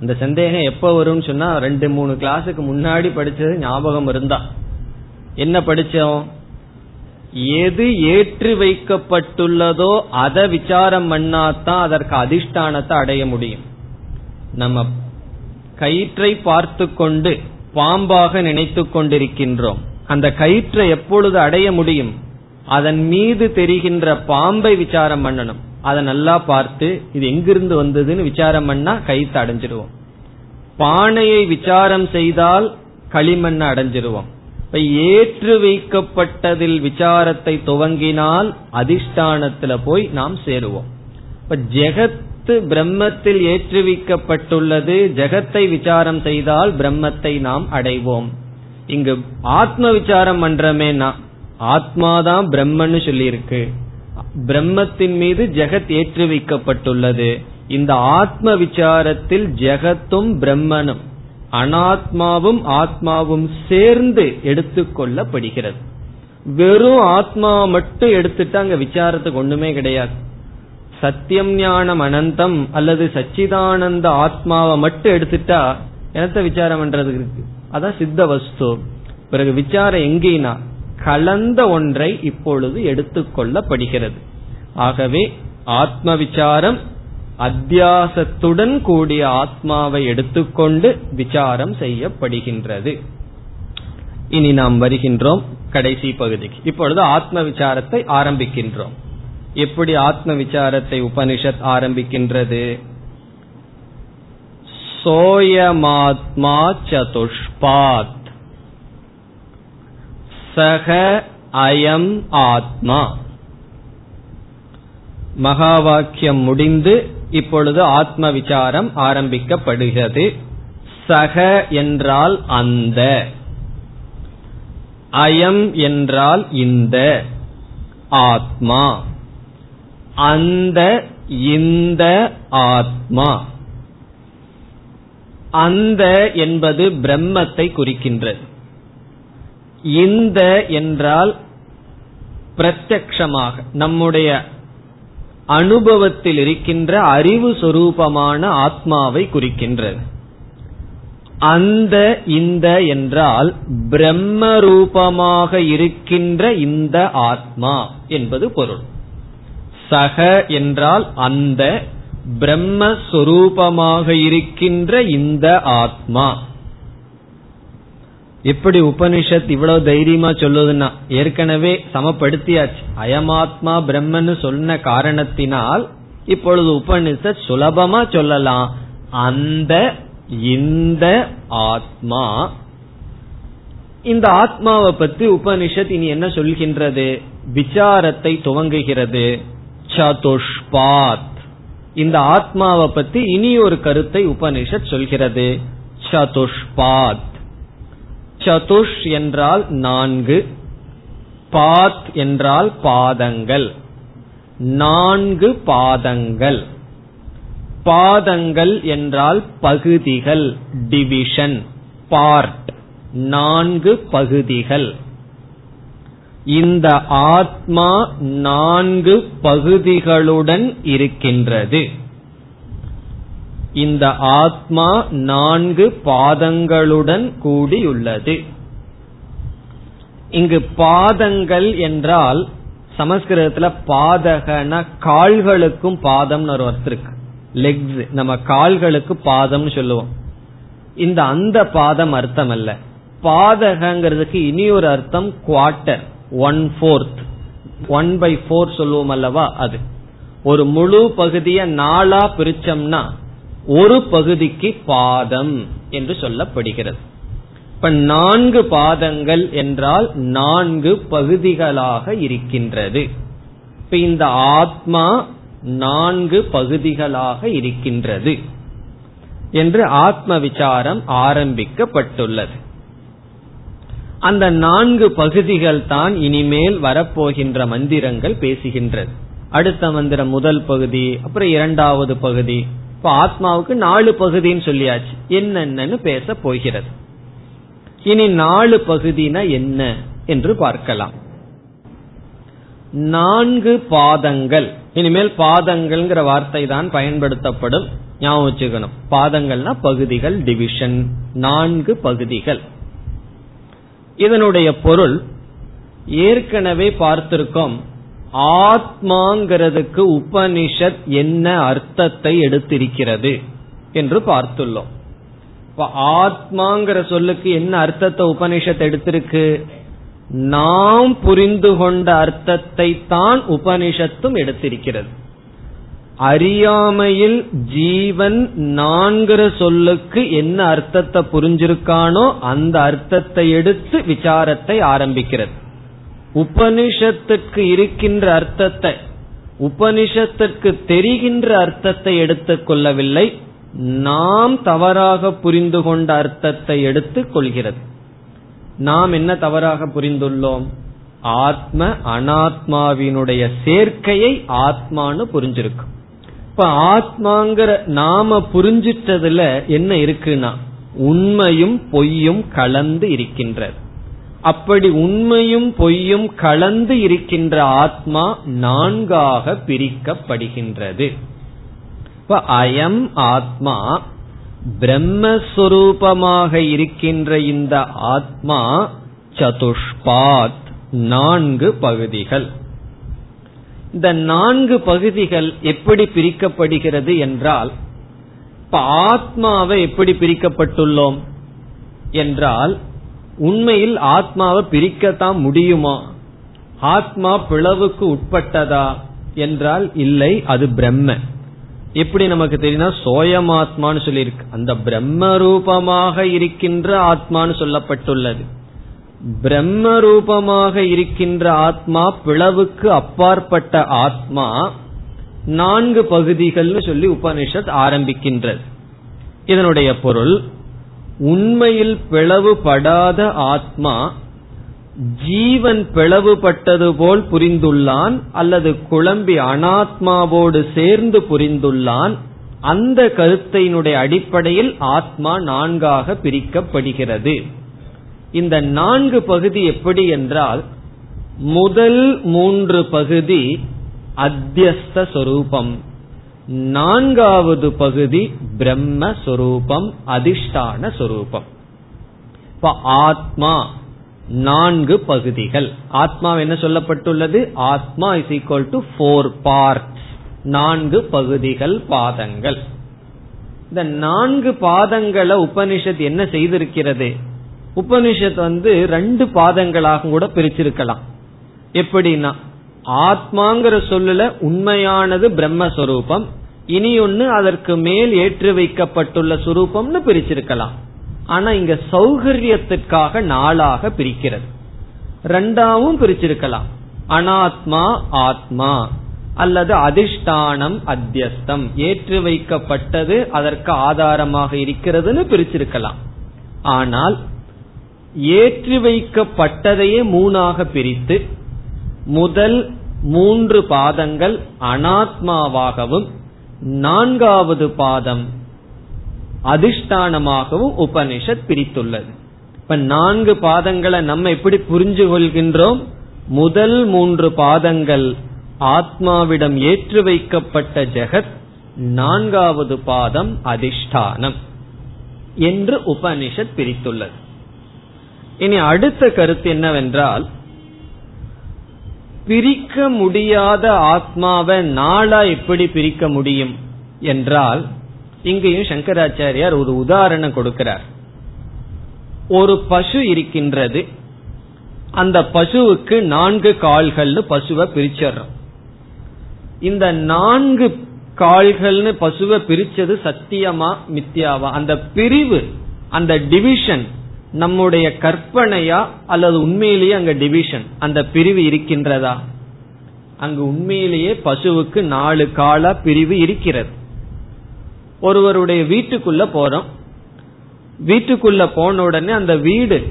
A: அந்த சந்தேகம் எப்ப வரும்னு சொன்னா ரெண்டு மூணு கிளாஸுக்கு முன்னாடி படிச்சது ஞாபகம் இருந்தா. என்ன படிச்சோம்? எது ஏற்றி வைக்கப்பட்டுள்ளதோ அதை விசாரம் பண்ணாதான் அதற்கு அதிஷ்டானத்தை அடைய முடியும். நம்ம கயிற்றை பார்த்து கொண்டு பாம்பாக நினைத்து கொண்டிருக்கின்றோம். அந்த கயிற்றை எப்பொழுது அடைய முடியும்? அதன் மீது தெரிகின்ற பாம்பை விசாரம் பண்ணணும். அதை நல்லா பார்த்து இது எங்கிருந்து வந்ததுன்னு விசாரம் பண்ணா கயிற்று அடைஞ்சிருவோம். பானையை விசாரம் செய்தால் களிமண்ணை அடைஞ்சிருவோம். இப்ப ஏற்று வைக்கப்பட்டதில் விசாரத்தை துவங்கினால் அதிஷ்டானத்துல போய் நாம் சேருவோம். இப்ப ஜெகத்து பிரம்மத்தில் ஏற்றுவிக்கப்பட்டுள்ளது ஜெகத்தை விசாரம் செய்தால் பிரம்மத்தை நாம் அடைவோம். இங்கு ஆத்ம விசாரம் பண்றமேனா ஆத்மாதான் பிரம்மன்னு சொல்லியிருக்கு. பிரம்மத்தின் மீது ஜெகத் ஏற்றுவிக்கப்பட்டுள்ளது இந்த ஆத்ம விசாரத்தில் ஜெகத்தும் பிரம்மனும். அனாத்மாவும் ஆத்மாவும் சேர்ந்து எடுத்துக்கொள்ளப்படுகிறது. வெறும் ஆத்மா மட்டும் எடுத்துட்டு அங்க விசாரத்துக்கு ஒண்ணுமே கிடையாது. சத்தியம் ஞானம் அனந்தம் அல்லது சச்சிதானந்த ஆத்மாவை மட்டும் எடுத்துட்டா எனத்த விசாரம் பண்றதுக்கு இருக்கு? அதான் சித்த வஸ்து. பிறகு விசாரம் எங்கேனா? கலந்த ஒன்றை இப்பொழுது எடுத்துக்கொள்ளப்படுகிறது. ஆகவே ஆத்ம விசாரம் அத்தியாசத்துடன் கூடிய ஆத்மாவை எடுத்துக்கொண்டு விசாரம் செய்யப்படுகின்றது. இனி நாம் வருகின்றோம் கடைசி பகுதிக்கு. இப்பொழுது ஆத்ம விசாரத்தை ஆரம்பிக்கின்றோம். எப்படி ஆத்ம விசாரத்தை உபனிஷத் ஆரம்பிக்கின்றது? சோயமாத்மா சதுஷ்பாத். சக அயம் ஆத்மா. மகா வாக்கியம் முடிந்து இப்பொழுது ஆத்ம விசாரம் ஆரம்பிக்கப்படுகிறது. சக என்றால் அந்த. அயம் என்றால் இந்த. ஆத்மா. அந்த இந்த ஆத்மா. அந்த என்பது பிரம்மத்தை குறிக்கின்றது. இந்த என்றால் பிரத்யக்ஷமாக நம்முடைய அனுபவத்தில் இருக்கின்ற அறிவு சொரூபமான ஆத்மாவை குறிக்கின்றது. அந்த இந்த என்றால் பிரம்ம ரூபமாக இருக்கின்ற இந்த ஆத்மா என்பது பொருள். சக என்றால் அந்த பிரம்மஸ்வரூபமாக இருக்கின்ற இந்த ஆத்மா. எப்படி உபனிஷத் இவ்வளவு தைரியமா சொல்லுதுன்னா ஏற்கனவே சமப்படுத்தியாச்சு. அயமாத்மா பிரம்மன்னு சொன்ன காரணத்தினால் இப்பொழுது உபனிஷத் சுலபமா சொல்லலாம். அந்த இந்த ஆத்மா இந்த ஆத்மாவை பத்தி உபனிஷத் இனி என்ன சொல்கின்றது? விசாரத்தை துவங்குகிறது. சதுஷ்பாத். இந்த ஆத்மாவை பத்தி இனி ஒரு கருத்தை உபனிஷத் சொல்கிறது. சதுஷ்பாத். சதுஷ் என்றால் நான்கு பாத் என்றால் பாதங்கள் நான்கு பாதங்கள். பாதங்கள் என்றால் பகுதிகள் டிவிஷன் பார்ட் நான்கு பகுதிகள். இந்த ஆத்மா நான்கு பகுதிகளுடன் இருக்கின்றது. இந்த ஆத்மா நான்கு பாதங்களுடன் கூடியுள்ளது. இங்கு பாதங்கள் என்றால் சமஸ்கிருதத்துல பாதகன கால்களுக்கும் பாதம்னு ஒரு அர்த்தம் இருக்கு. லெக்ஸ் நம்ம கால்களுக்கு பாதம்னு சொல்லுவோம். இந்த அந்த பாதம் அர்த்தம் அல்ல. பாதகங்கிறதுக்கு இனி ஒரு அர்த்தம் quarter one fourth one by four சொல்லுவோம் அல்லவா அது. ஒரு முழு பகுதியை நாளா பிரிச்சோம்னா ஒரு பகுதிக்கு பாதம் என்று சொல்லப்படுகிறது. இப்ப நான்கு பாதங்கள் என்றால் நான்கு பகுதிகளாக இருக்கின்றது. இப்ப இந்த ஆத்மா நான்கு பகுதிகளாக இருக்கின்றது என்று ஆத்ம விசாரம் ஆரம்பிக்கப்பட்டுள்ளது. அந்த நான்கு பகுதிகள் தான் இனிமேல் வரப்போகின்ற மந்திரங்கள் பேசுகின்றது. அடுத்த மந்திரம் முதல் பகுதி அப்புறம் இரண்டாவது பகுதி இப்ப ஆத்மாவுக்கு நாலு பகுதின்னு சொல்லியாச்சு. என்னென்னு பேச போகிறது. இனி நாலு பகுதினா என்ன என்று பார்க்கலாம். நான்கு பாதங்கள். இனிமேல் பாதங்கள்ங்கிற வார்த்தை தான் பயன்படுத்தப்படும். ஞாபகம் வச்சுக்கணும். பாதங்கள்னா பகுதிகள் டிவிஷன் நான்கு பகுதிகள். இதனுடைய பொருள் ஏற்கனவே பார்த்திருக்கோம். ஆத்மாங்கிறதுக்கு உபனிஷத் என்ன அர்த்தத்தை எடுத்திருக்கிறது என்று பார்த்துள்ளோம். இப்ப ஆத்மாங்கிற சொல்லுக்கு என்ன அர்த்தத்தை உபனிஷத் எடுத்திருக்கு? நாம் புரிந்து கொண்ட அர்த்தத்தை தான் உபனிஷத்தும் எடுத்திருக்கிறது. அறியாமையில் ஜீவன் நான்கிற சொல்லுக்கு என்ன அர்த்தத்தை புரிஞ்சிருக்கானோ அந்த அர்த்தத்தை எடுத்து விசாரத்தை ஆரம்பிக்கிறது. உபனிஷத்துக்கு இருக்கின்ற அர்த்தத்தை உபனிஷத்துக்கு தெரிகின்ற அர்த்தத்தை எடுத்துக்கொள்ளவில்லை நாம் தவறாக புரிந்து கொண்ட அர்த்தத்தை எடுத்துக் கொள்கிறது. நாம் என்ன தவறாக புரிந்துள்ளோம்? ஆத்ம அனாத்மாவினுடைய சேர்க்கையை ஆத்மான்னு புரிஞ்சிருக்கும். இப்ப ஆத்மாங்கிற நாம புரிஞ்சிட்டதுல என்ன இருக்குன்னா உண்மையும் பொய்யும் கலந்து இருக்கின்றது. அப்படி உண்மையும் பொய்யும் கலந்து இருக்கின்ற ஆத்மா நான்காக பிரிக்கப்படுகின்றது. இப்ப அயம் ஆத்மா பிரம்மஸ்வரூபமாக இருக்கின்ற இந்த ஆத்மா சதுஷ்பாத் நான்கு பகுதிகள். இந்த நான்கு பகுதிகள் எப்படி பிரிக்கப்படுகிறது என்றால் இப்ப ஆத்மாவை எப்படி பிரிக்கப்பட்டுள்ளோம் என்றால் உண்மையில் ஆத்மாவை பிரிக்கத்தான் முடியுமா? ஆத்மா பிளவுக்கு உட்பட்டதா என்றால் இல்லை அது பிரம்ம. எப்படி நமக்கு தெரியும்னா சோயமாத்மான்னு சொல்லியிருக்கு. அந்த பிரம்ம ரூபமாக இருக்கின்ற ஆத்மான்னு சொல்லப்பட்டுள்ளது. பிரம்ம ரூபமாக இருக்கின்ற ஆத்மா பிளவுக்கு அப்பாற்பட்ட ஆத்மா நான்கு பகுதிகள்னு சொல்லி உபனிஷத் ஆரம்பிக்கின்றது. இதனுடைய பொருள் உண்மையில் பிளவுபடாத ஆத்மா ஜீவன் பிளவுபட்டது போல் புரிந்துள்ளான் அல்லது குழம்பி அனாத்மாவோடு சேர்ந்து புரிந்துள்ளான் அந்த கருத்தையினுடைய அடிப்படையில் ஆத்மா நான்காக பிரிக்கப்படுகிறது. இந்த நான்கு பகுதி எப்படி என்றால் முதல் மூன்று பகுதி அத்தியஸ்த சொரூபம். நான்காவது பகுதி பிரம்மஸ்வரூபம் அதிஷ்டான சொரூபம். இப்ப ஆத்மா நான்கு பகுதிகள். ஆத்மா என்ன சொல்லப்பட்டுள்ளது? ஆத்மா is equal to four part நான்கு பகுதிகள் பாதங்கள். இந்த நான்கு பாதங்களை உபனிஷத் என்ன செய்திருக்கிறது? உபனிஷத் வந்து ரெண்டு பாதங்களாக கூட பிரிச்சிருக்கலாம். எப்படின்னா ஆத்மாங்கிற சொல்லுல உண்மையானது பிரம்மஸ்வரூபம். இனி ஒன்னு அதற்கு மேல் ஏற்று வைக்கப்பட்டுள்ள சுரூபம்னு பிரிச்சிருக்கலாம். ஆனா இங்க சௌகரியத்திற்காக நாளாக பிரிக்கிறது. ரெண்டாவும் பிரிச்சிருக்கலாம். அனாத்மா ஆத்மா அல்லது அதிஷ்டானம் அத்தியஸ்தம். ஏற்று வைக்கப்பட்டது அதற்கு ஆதாரமாக இருக்கிறதுன்னு பிரிச்சிருக்கலாம். ஆனால் ஏற்றி வைக்கப்பட்டதையே மூணாக பிரித்து முதல் மூன்று பாதங்கள் அனாத்மாவாகவும் நான்காவது பாதம் அதிஷ்டானமாகவும் உபனிஷத் பிரித்துள்ளது. இப்ப நான்கு பாதங்களை நம்ம எப்படி புரிஞ்சு கொள்கின்றோம் முதல் மூன்று பாதங்கள் ஆத்மாவிடம் ஏற்று வைக்கப்பட்ட ஜெகத் நான்காவது பாதம் அதிஷ்டானம் என்று உபனிஷத் பிரித்துள்ளது. இனி அடுத்த கருத்து என்னவென்றால் பிரிக்க முடியாத ஆத்மாவை நாளா எப்படி பிரிக்க முடியும் என்றால் இங்கேயும் சங்கராச்சாரியார் ஒரு உதாரணம் கொடுக்கிறார். ஒரு பசு இருக்கின்றது. அந்த பசுவுக்கு நான்கு கால்கள்னு பசுவை பிரிச்சிடுறோம். இந்த நான்கு கால்கள்னு பசுவை பிரிச்சது சத்தியமா மித்தியாவா? அந்த பிரிவு அந்த டிவிஷன் நம்முடைய கற்பனையா அல்லது உண்மையிலேயே அங்க டிவிஷன் அந்த பிரிவு இருக்கின்றதா? அங்கு உண்மையிலேயே பசுவுக்கு நாலு கால பிரிவு இருக்கிறது. ஒருவருடைய வீட்டுக்குள்ள போறோம். வீட்டுக்குள்ள போன உடனே அந்த வீடு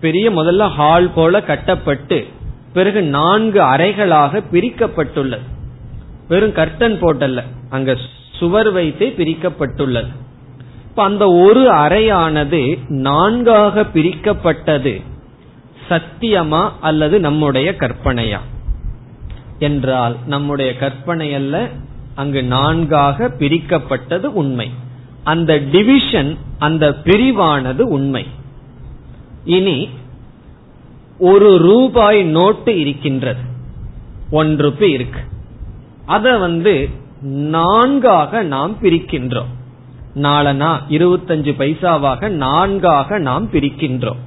A: பெரிய முதல்ல ஹால் போல கட்டப்பட்டு பிறகு நான்கு அறைகளாக பிரிக்கப்பட்டுள்ளது. வெறும் கர்டன் போட்டல்ல அங்க சுவர் வைத்தே பிரிக்கப்பட்டுள்ளது. இப்ப அந்த ஒரு அறையானது நான்காக பிரிக்கப்பட்டது சத்தியமா அல்லது நம்முடைய கற்பனையா? என்றால் நம்முடைய கற்பனை அல்ல அங்கு நான்காக பிரிக்கப்பட்டது உண்மை. அந்த டிவிஷன் அந்த பிரிவானது உண்மை. இனி ஒரு ரூபாய் நோட்டு இருக்கின்றது. ஒன் ருபி இருக்கு. அத வந்து நான்காக நாம் பிரிக்கின்றோம். நாளனா இருபத்தஞ்சு பைசாவாக நான்காக நாம் பிரிக்கின்றோம்.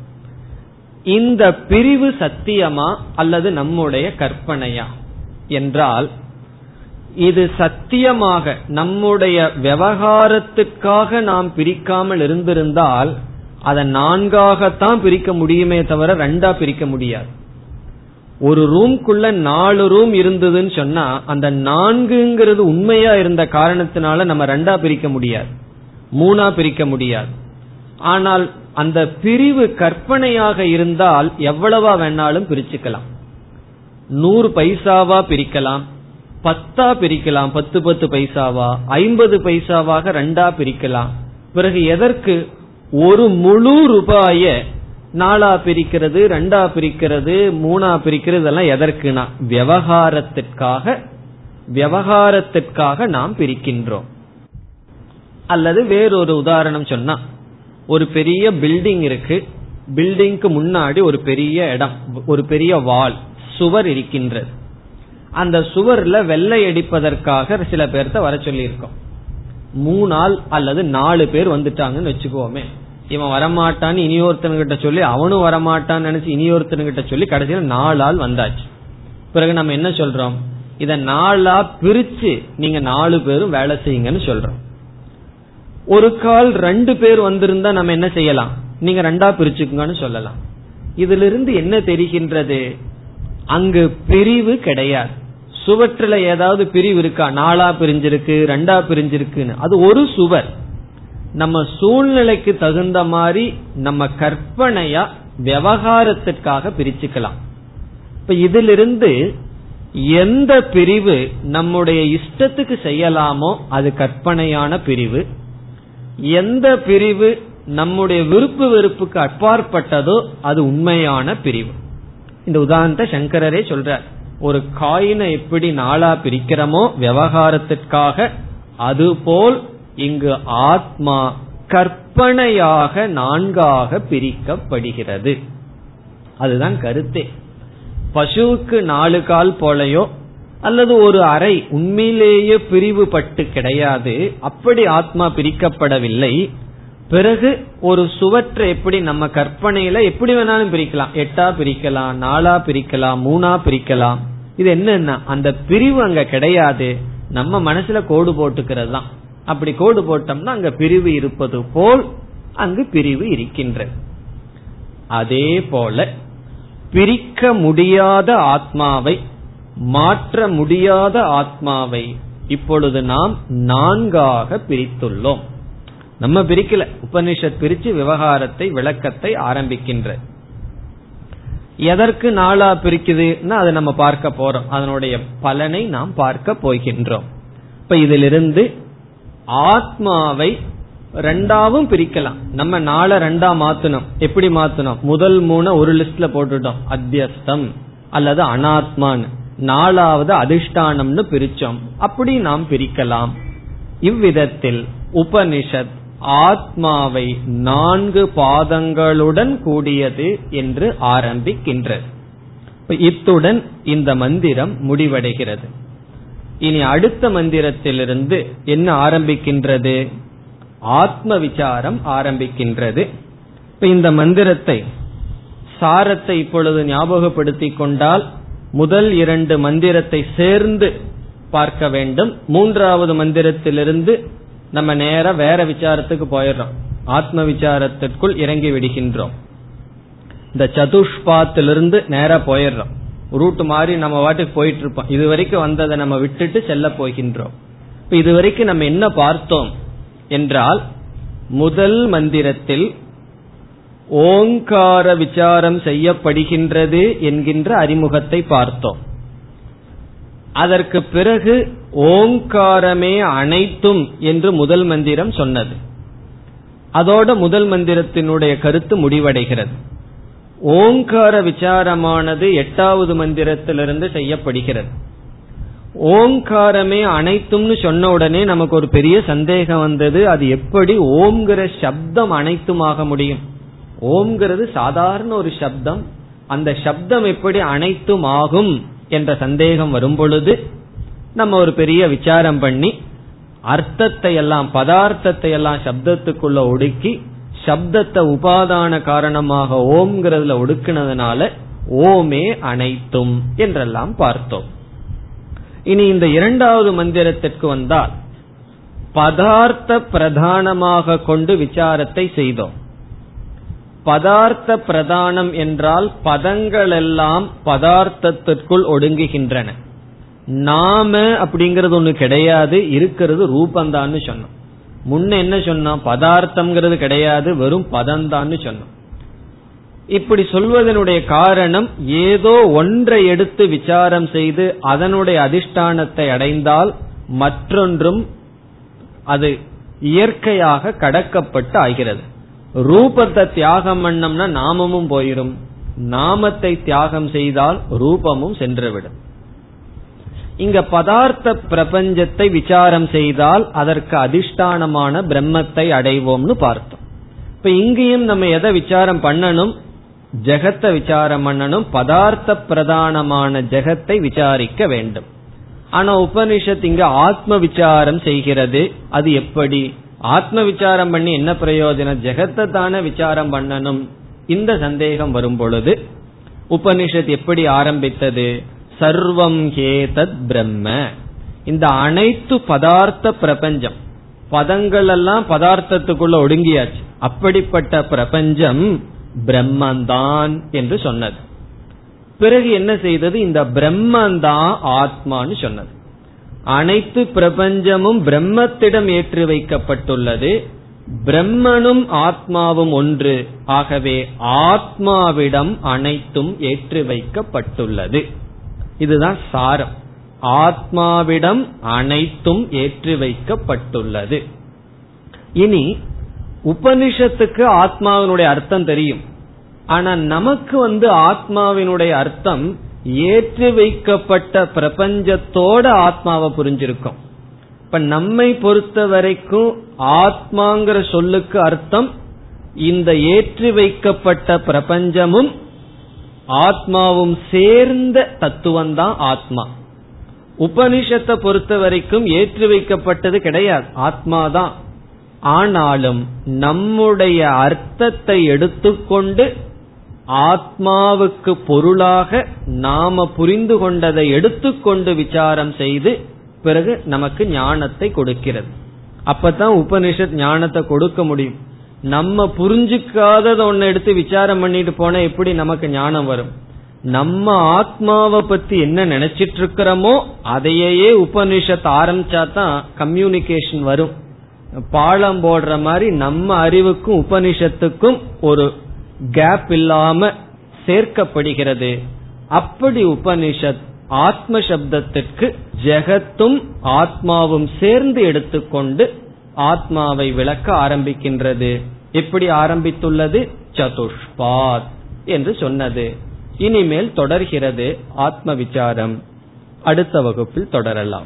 A: இந்த பிரிவு சத்தியமா அல்லது நம்முடைய கற்பனையா? என்றால் இது சத்தியமாக நம்முடைய விவகாரத்துக்காக நாம் பிரிக்காமல் இருந்திருந்தால் அதை நான்காகத்தான் பிரிக்க முடியுமே தவிர ரெண்டா பிரிக்க முடியாது. ஒரு ரூம்குள்ள நாலு ரூம் இருந்ததுன்னு சொன்னா அந்த நான்குங்கிறது உண்மையா இருந்த காரணத்தினால நம்ம ரெண்டா பிரிக்க முடியாது. மூணா பிரிக்க முடியாது. ஆனால் அந்த பிரிவு கற்பனையாக இருந்தால் எவ்வளவா வேணாலும் பிரிச்சுக்கலாம். நூறு பைசாவா பிரிக்கலாம் பத்தா பிரிக்கலாம் பத்து பத்து பைசாவா ஐம்பது பைசாவாக ரெண்டா பிரிக்கலாம். பிறகு எதற்கு? ஒரு முழு ரூபாய நாலா பிரிக்கிறது ரெண்டா பிரிக்கிறது மூணா பிரிக்கிறது எல்லாம் எதற்குனா? விவகாரத்திற்காக விவகாரத்திற்காக நாம் பிரிக்கின்றோம். அல்லது வேறொரு உதாரணம் சொன்னா ஒரு பெரிய பில்டிங் இருக்கு. பில்டிங்க்கு முன்னாடி ஒரு பெரிய இடம் ஒரு பெரிய வால் சுவர் இருக்கின்றது. அந்த சுவர்ல வெள்ளை அடிப்பதற்காக சில பேர்த்த வர சொல்லியிருக்கோம். மூணு மூணாள் அல்லது நாலு பேர் வந்துட்டாங்கன்னு வச்சுக்கோமே. இவன் வரமாட்டான்னு இனியொருத்தன்கிட்ட சொல்லி அவனும் வரமாட்டான்னு நினைச்சு இனியொருத்தன்கிட்ட சொல்லி கடைசியில் நாலு ஆள் வந்தாச்சு. பிறகு நம்ம என்ன சொல்றோம்? இத நாலா பிரிச்சு நீங்க நாலு பேரும் வேலை செய்யுங்கன்னு சொல்றோம். ஒரு கால் ரெண்டு பேர் வந்திருந்தா நம்ம என்ன செய்யலாம்? நீங்க ரெண்டா பிரிச்சுக்கோங்கன்னு சொல்லலாம். இதுல இருந்து என்ன தெரிகின்றது? அங்கு பிரிவு கிடையாது. சுவற்றில் ஏதாவது பிரிவு இருக்கா? நாலா பிரிஞ்சிருக்கு ரெண்டா பிரிஞ்சிருக்குன்னு. அது ஒரு சுவர். நம்ம சூழ்நிலைக்கு தகுந்த மாதிரி நம்ம கற்பனையா விவகாரத்திற்காக பிரிச்சுக்கலாம். இப்ப இதிலிருந்து எந்த பிரிவு நம்முடைய இஷ்டத்துக்கு செய்யலாமோ அது கற்பனையான பிரிவு. எந்த பிரிவு நம்முடைய விருப்பு வெறுப்புக்கு அப்பாற்பட்டதோ அது உண்மையான பிரிவு. இந்த உதாரணத்தை சங்கரரே சொல்றார். ஒரு காயினை எப்படி நாளா பிரிக்கிறோமோ விவகாரத்திற்காக அதுபோல் இங்கு ஆத்மா கற்பனையாக நான்காக பிரிக்கப்படுகிறது. அதுதான் கருத்தே. பசுவுக்கு நாலு கால் போலையோ அல்லது ஒரு அறை உண்மையிலேயே பிரிவுபட்டு கிடையாது அப்படி ஆத்மா பிரிக்கப்படவில்லை. பிறகு ஒரு சுவற்றை எப்படி நம்ம கற்பனையில எப்படி வேணாலும் பிரிக்கலாம். எட்டா பிரிக்கலாம் நாலா பிரிக்கலாம் மூணா பிரிக்கலாம். இது என்னன்னா அந்த பிரிவு அங்க கிடையாது. நம்ம மனசுல கோடு போட்டுக்கிறது தான் அப்படி கோடு போட்டோம்னா அங்க பிரிவு இருப்பது போல் அங்கு பிரிவு இருக்கின்றது அதே போல பிரிக்க முடியாத ஆத்மாவை மாற்ற முடியாத ஆத்மாவை இப்பொழுது நாம் நான்காக பிரித்துள்ளோம். நம்ம பிரிக்கல. உபனிஷத் பிரிச்சு விவகாரத்தை விளக்கத்தை ஆரம்பிக்கின்ற. எதற்கு நாளா பிரிக்குதுன்னா அதை நம்ம பார்க்க போறோம். அதனுடைய பலனை நாம் பார்க்க போகின்றோம். இப்ப இதிலிருந்து ஆத்மாவை ரெண்டாவும் பிரிக்கலாம். நம்ம நாளை ரெண்டா மாத்தணும். எப்படி மாத்தணும்? முதல் மூணு ஒரு லிஸ்ட்ல போட்டுட்டோம். அத்தியஸ்தம் அல்லது அனாத்மான்னு. நாலாவது அதிஷ்டானம்னு பிரிச்சோம். அப்படி நாம் பிரிக்கலாம். இவ்விதத்தில் உபனிஷத் ஆத்மாவை நான்கு பாதங்களுடன் கூடியது என்று ஆரம்பிக்கின்றது. இத்துடன் இந்த மந்திரம் முடிவடைகிறது. இனி அடுத்த மந்திரத்திலிருந்து என்ன ஆரம்பிக்கின்றது? ஆத்ம விசாரம் ஆரம்பிக்கின்றது இந்த மந்திரத்தை சாரத்தை இப்பொழுது ஞாபகப்படுத்திக் கொண்டால் முதல் இரண்டு மந்திரத்தை சேர்ந்து பார்க்க வேண்டும். மூன்றாவது மந்திரத்திலிருந்து நம்ம நேர வேற விசாரத்துக்கு போயிடுறோம். ஆத்ம விசாரத்திற்குள் இறங்கி விடுகின்றோம். இந்த சதுஷ்பாத்திலிருந்து நேர போயிடுறோம். ரூட் மாதிரி நம்ம வாட்டுக்கு போயிட்டு இருப்போம் இது வரைக்கும் வந்ததை நம்ம விட்டுட்டு செல்ல போகின்றோம். இப்ப இது வரைக்கும் நம்ம என்ன பார்த்தோம் என்றால் முதல் மந்திரத்தில் ஓங்கார விசாரம் செய்யப்படுகின்றது என்கின்ற அறிமுகத்தை பார்த்தோம். அதற்கு பிறகு ஓங்காரமே அனைத்தும் என்று முதல் மந்திரம் சொன்னது. அதோட முதல் மந்திரத்தினுடைய கருத்து முடிவடைகிறது. ஓங்கார விசாரமானது எட்டாவது மந்திரத்திலிருந்து செய்யப்படுகிறது. ஓங்காரமே அனைத்தும்னு சொன்ன உடனே நமக்கு ஒரு பெரிய சந்தேகம் வந்தது அது எப்படி ஓம்ங்கிற சப்தம் அனைத்துமாக முடியும்? ஓம்ங்கிறது சாதாரண ஒரு சப்தம். அந்த சப்தம் எப்படி அனைத்தும் ஆகும் என்ற சந்தேகம் வரும் பொழுது நம்ம ஒரு பெரிய விசாரம் பண்ணி அர்த்தத்தை எல்லாம் பதார்த்தத்தை எல்லாம் சப்தத்துக்குள்ள ஒடுக்கி சப்தத்தை உபாதான காரணமாக ஓம்ங்கிறதுல ஒடுக்கினதுனால ஓமே அனைத்தும் என்றெல்லாம் பார்த்தோம். இனி இந்த இரண்டாவது மந்திரத்திற்கு வந்தால் பதார்த்த பிரதானமாக கொண்டு விசாரத்தை செய்தோம். பதார்த்த பிரதானம் என்றால் பதங்கள் எல்லாம் பதார்த்தத்திற்குள் ஒடுங்குகின்றன. நாம அப்படிங்கறது ஒண்ணு கிடையாது இருக்கிறது ரூபந்தான்னு சொன்னோம். முன்ன என்ன சொன்னோம்? பதார்த்தம்ங்கிறது கிடையாது வெறும் பதந்தான்னு சொன்னோம். இப்படி சொல்வதனுடைய காரணம் ஏதோ ஒன்றை எடுத்து விசாரம் செய்து அதனுடைய அதிஷ்டானத்தை அடைந்தால் மற்றொன்றும் அது இயற்கையாக கடக்கப்பட்டு ஆகிறது. ரூபத்தை தியாகம் பண்ணம்னா நாமமும் போயிரும். நாமத்தை தியாகம் செய்தால் ரூபமும் சென்றுவிடும். இங்க பதார்த்த பிரபஞ்சத்தை விசாரம் செய்தால் அதற்கு அதிஷ்டானமான பிரம்மத்தை அடைவோம்னு பார்த்தோம். இப்ப இங்கேயும் நம்ம எதை விசாரம் பண்ணணும்? ஜெகத்தை விசாரம் பண்ணணும். பதார்த்த பிரதானமான ஜெகத்தை விசாரிக்க வேண்டும். ஆனா உபனிஷத் இங்க ஆத்ம விசாரம் செய்கிறது. அது எப்படி? ஆத்ம விசாரம் பண்ணி என்ன பிரயோஜனம்? ஜெகத்தை தானே விசாரம் பண்ணணும். இந்த சந்தேகம் வரும் பொழுது உபனிஷத் எப்படி ஆரம்பித்தது? சர்வம் ஹேதத் பிரம்ம. இந்த அனைத்து பதார்த்த பிரபஞ்சம் பதங்கள் எல்லாம் பதார்த்தத்துக்குள்ள ஒடுங்கியாச்சு. அப்படிப்பட்ட பிரபஞ்சம் பிரம்மந்தான் என்று சொன்னது. பிறகு என்ன செய்தது? இந்த பிரம்மந்தான் ஆத்மான்னு சொன்னது. அனைத்து பிரபஞ்சமும் பிரம்மத்திடம் ஏற்றி வைக்கப்பட்டுள்ளது. பிரம்மனும் ஆத்மாவும் ஒன்று. ஆகவே ஆத்மாவிடம் அனைத்தும் ஏற்றி வைக்கப்பட்டுள்ளது. இதுதான் சாரம். ஆத்மாவிடம் அனைத்தும் ஏற்றி வைக்கப்பட்டுள்ளது. இனி உபனிஷத்துக்கு ஆத்மாவினுடைய அர்த்தம் தெரியும். ஆனா நமக்கு வந்து ஆத்மாவினுடைய அர்த்தம் ஏற்றி வைக்கப்பட்ட பிரபஞ்சத்தோட ஆத்மாவை புரிஞ்சிருக்கும். இப்ப நம்மை பொறுத்த வரைக்கும் ஆத்மாங்கிற சொல்லுக்கு அர்த்தம் இந்த ஏற்றி வைக்கப்பட்ட பிரபஞ்சமும் ஆத்மாவும் சேர்ந்த தத்துவம் தான் ஆத்மா. உபனிஷத்தை பொறுத்த வரைக்கும் ஏற்றி வைக்கப்பட்டது கிடையாது. ஆத்மாதான். ஆனாலும் நம்முடைய அர்த்தத்தை எடுத்துக்கொண்டு ஆத்மாவுக்கு பொருளாக நாம புரிந்து கொண்டதை எடுத்துக்கொண்டு விசாரம் செய்து பிறகு நமக்கு ஞானத்தை கொடுக்கிறது. அப்பதான் உபனிஷத் ஞானத்தை கொடுக்க முடியும். நம்ம புரிஞ்சுக்காதத ஒன்னு எடுத்து விசாரம் பண்ணிட்டு போனா எப்படி நமக்கு ஞானம் வரும்? நம்ம ஆத்மாவை பத்தி என்ன நினைச்சிட்டு இருக்கிறோமோ அதையே உபனிஷத் ஆரம்பிச்சா தான் கம்யூனிகேஷன் வரும். பாலம் போடுற மாதிரி நம்ம அறிவுக்கும் உபனிஷத்துக்கும் ஒரு கேப் இல்லாம சேர்க்கப்படுகிறது. அப்படி உபனிஷத் ஆத்ம சப்தத்திற்கு ஜெகத்தும் ஆத்மாவும் சேர்ந்து எடுத்துக்கொண்டு ஆத்மாவை விளக்க ஆரம்பிக்கின்றது. எப்படி ஆரம்பித்துள்ளது சதுஷ்பாத் என்று சொன்னது. இனிமேல் தொடர்கிறது ஆத்ம விசாரம். அடுத்த வகுப்பில் தொடரலாம்.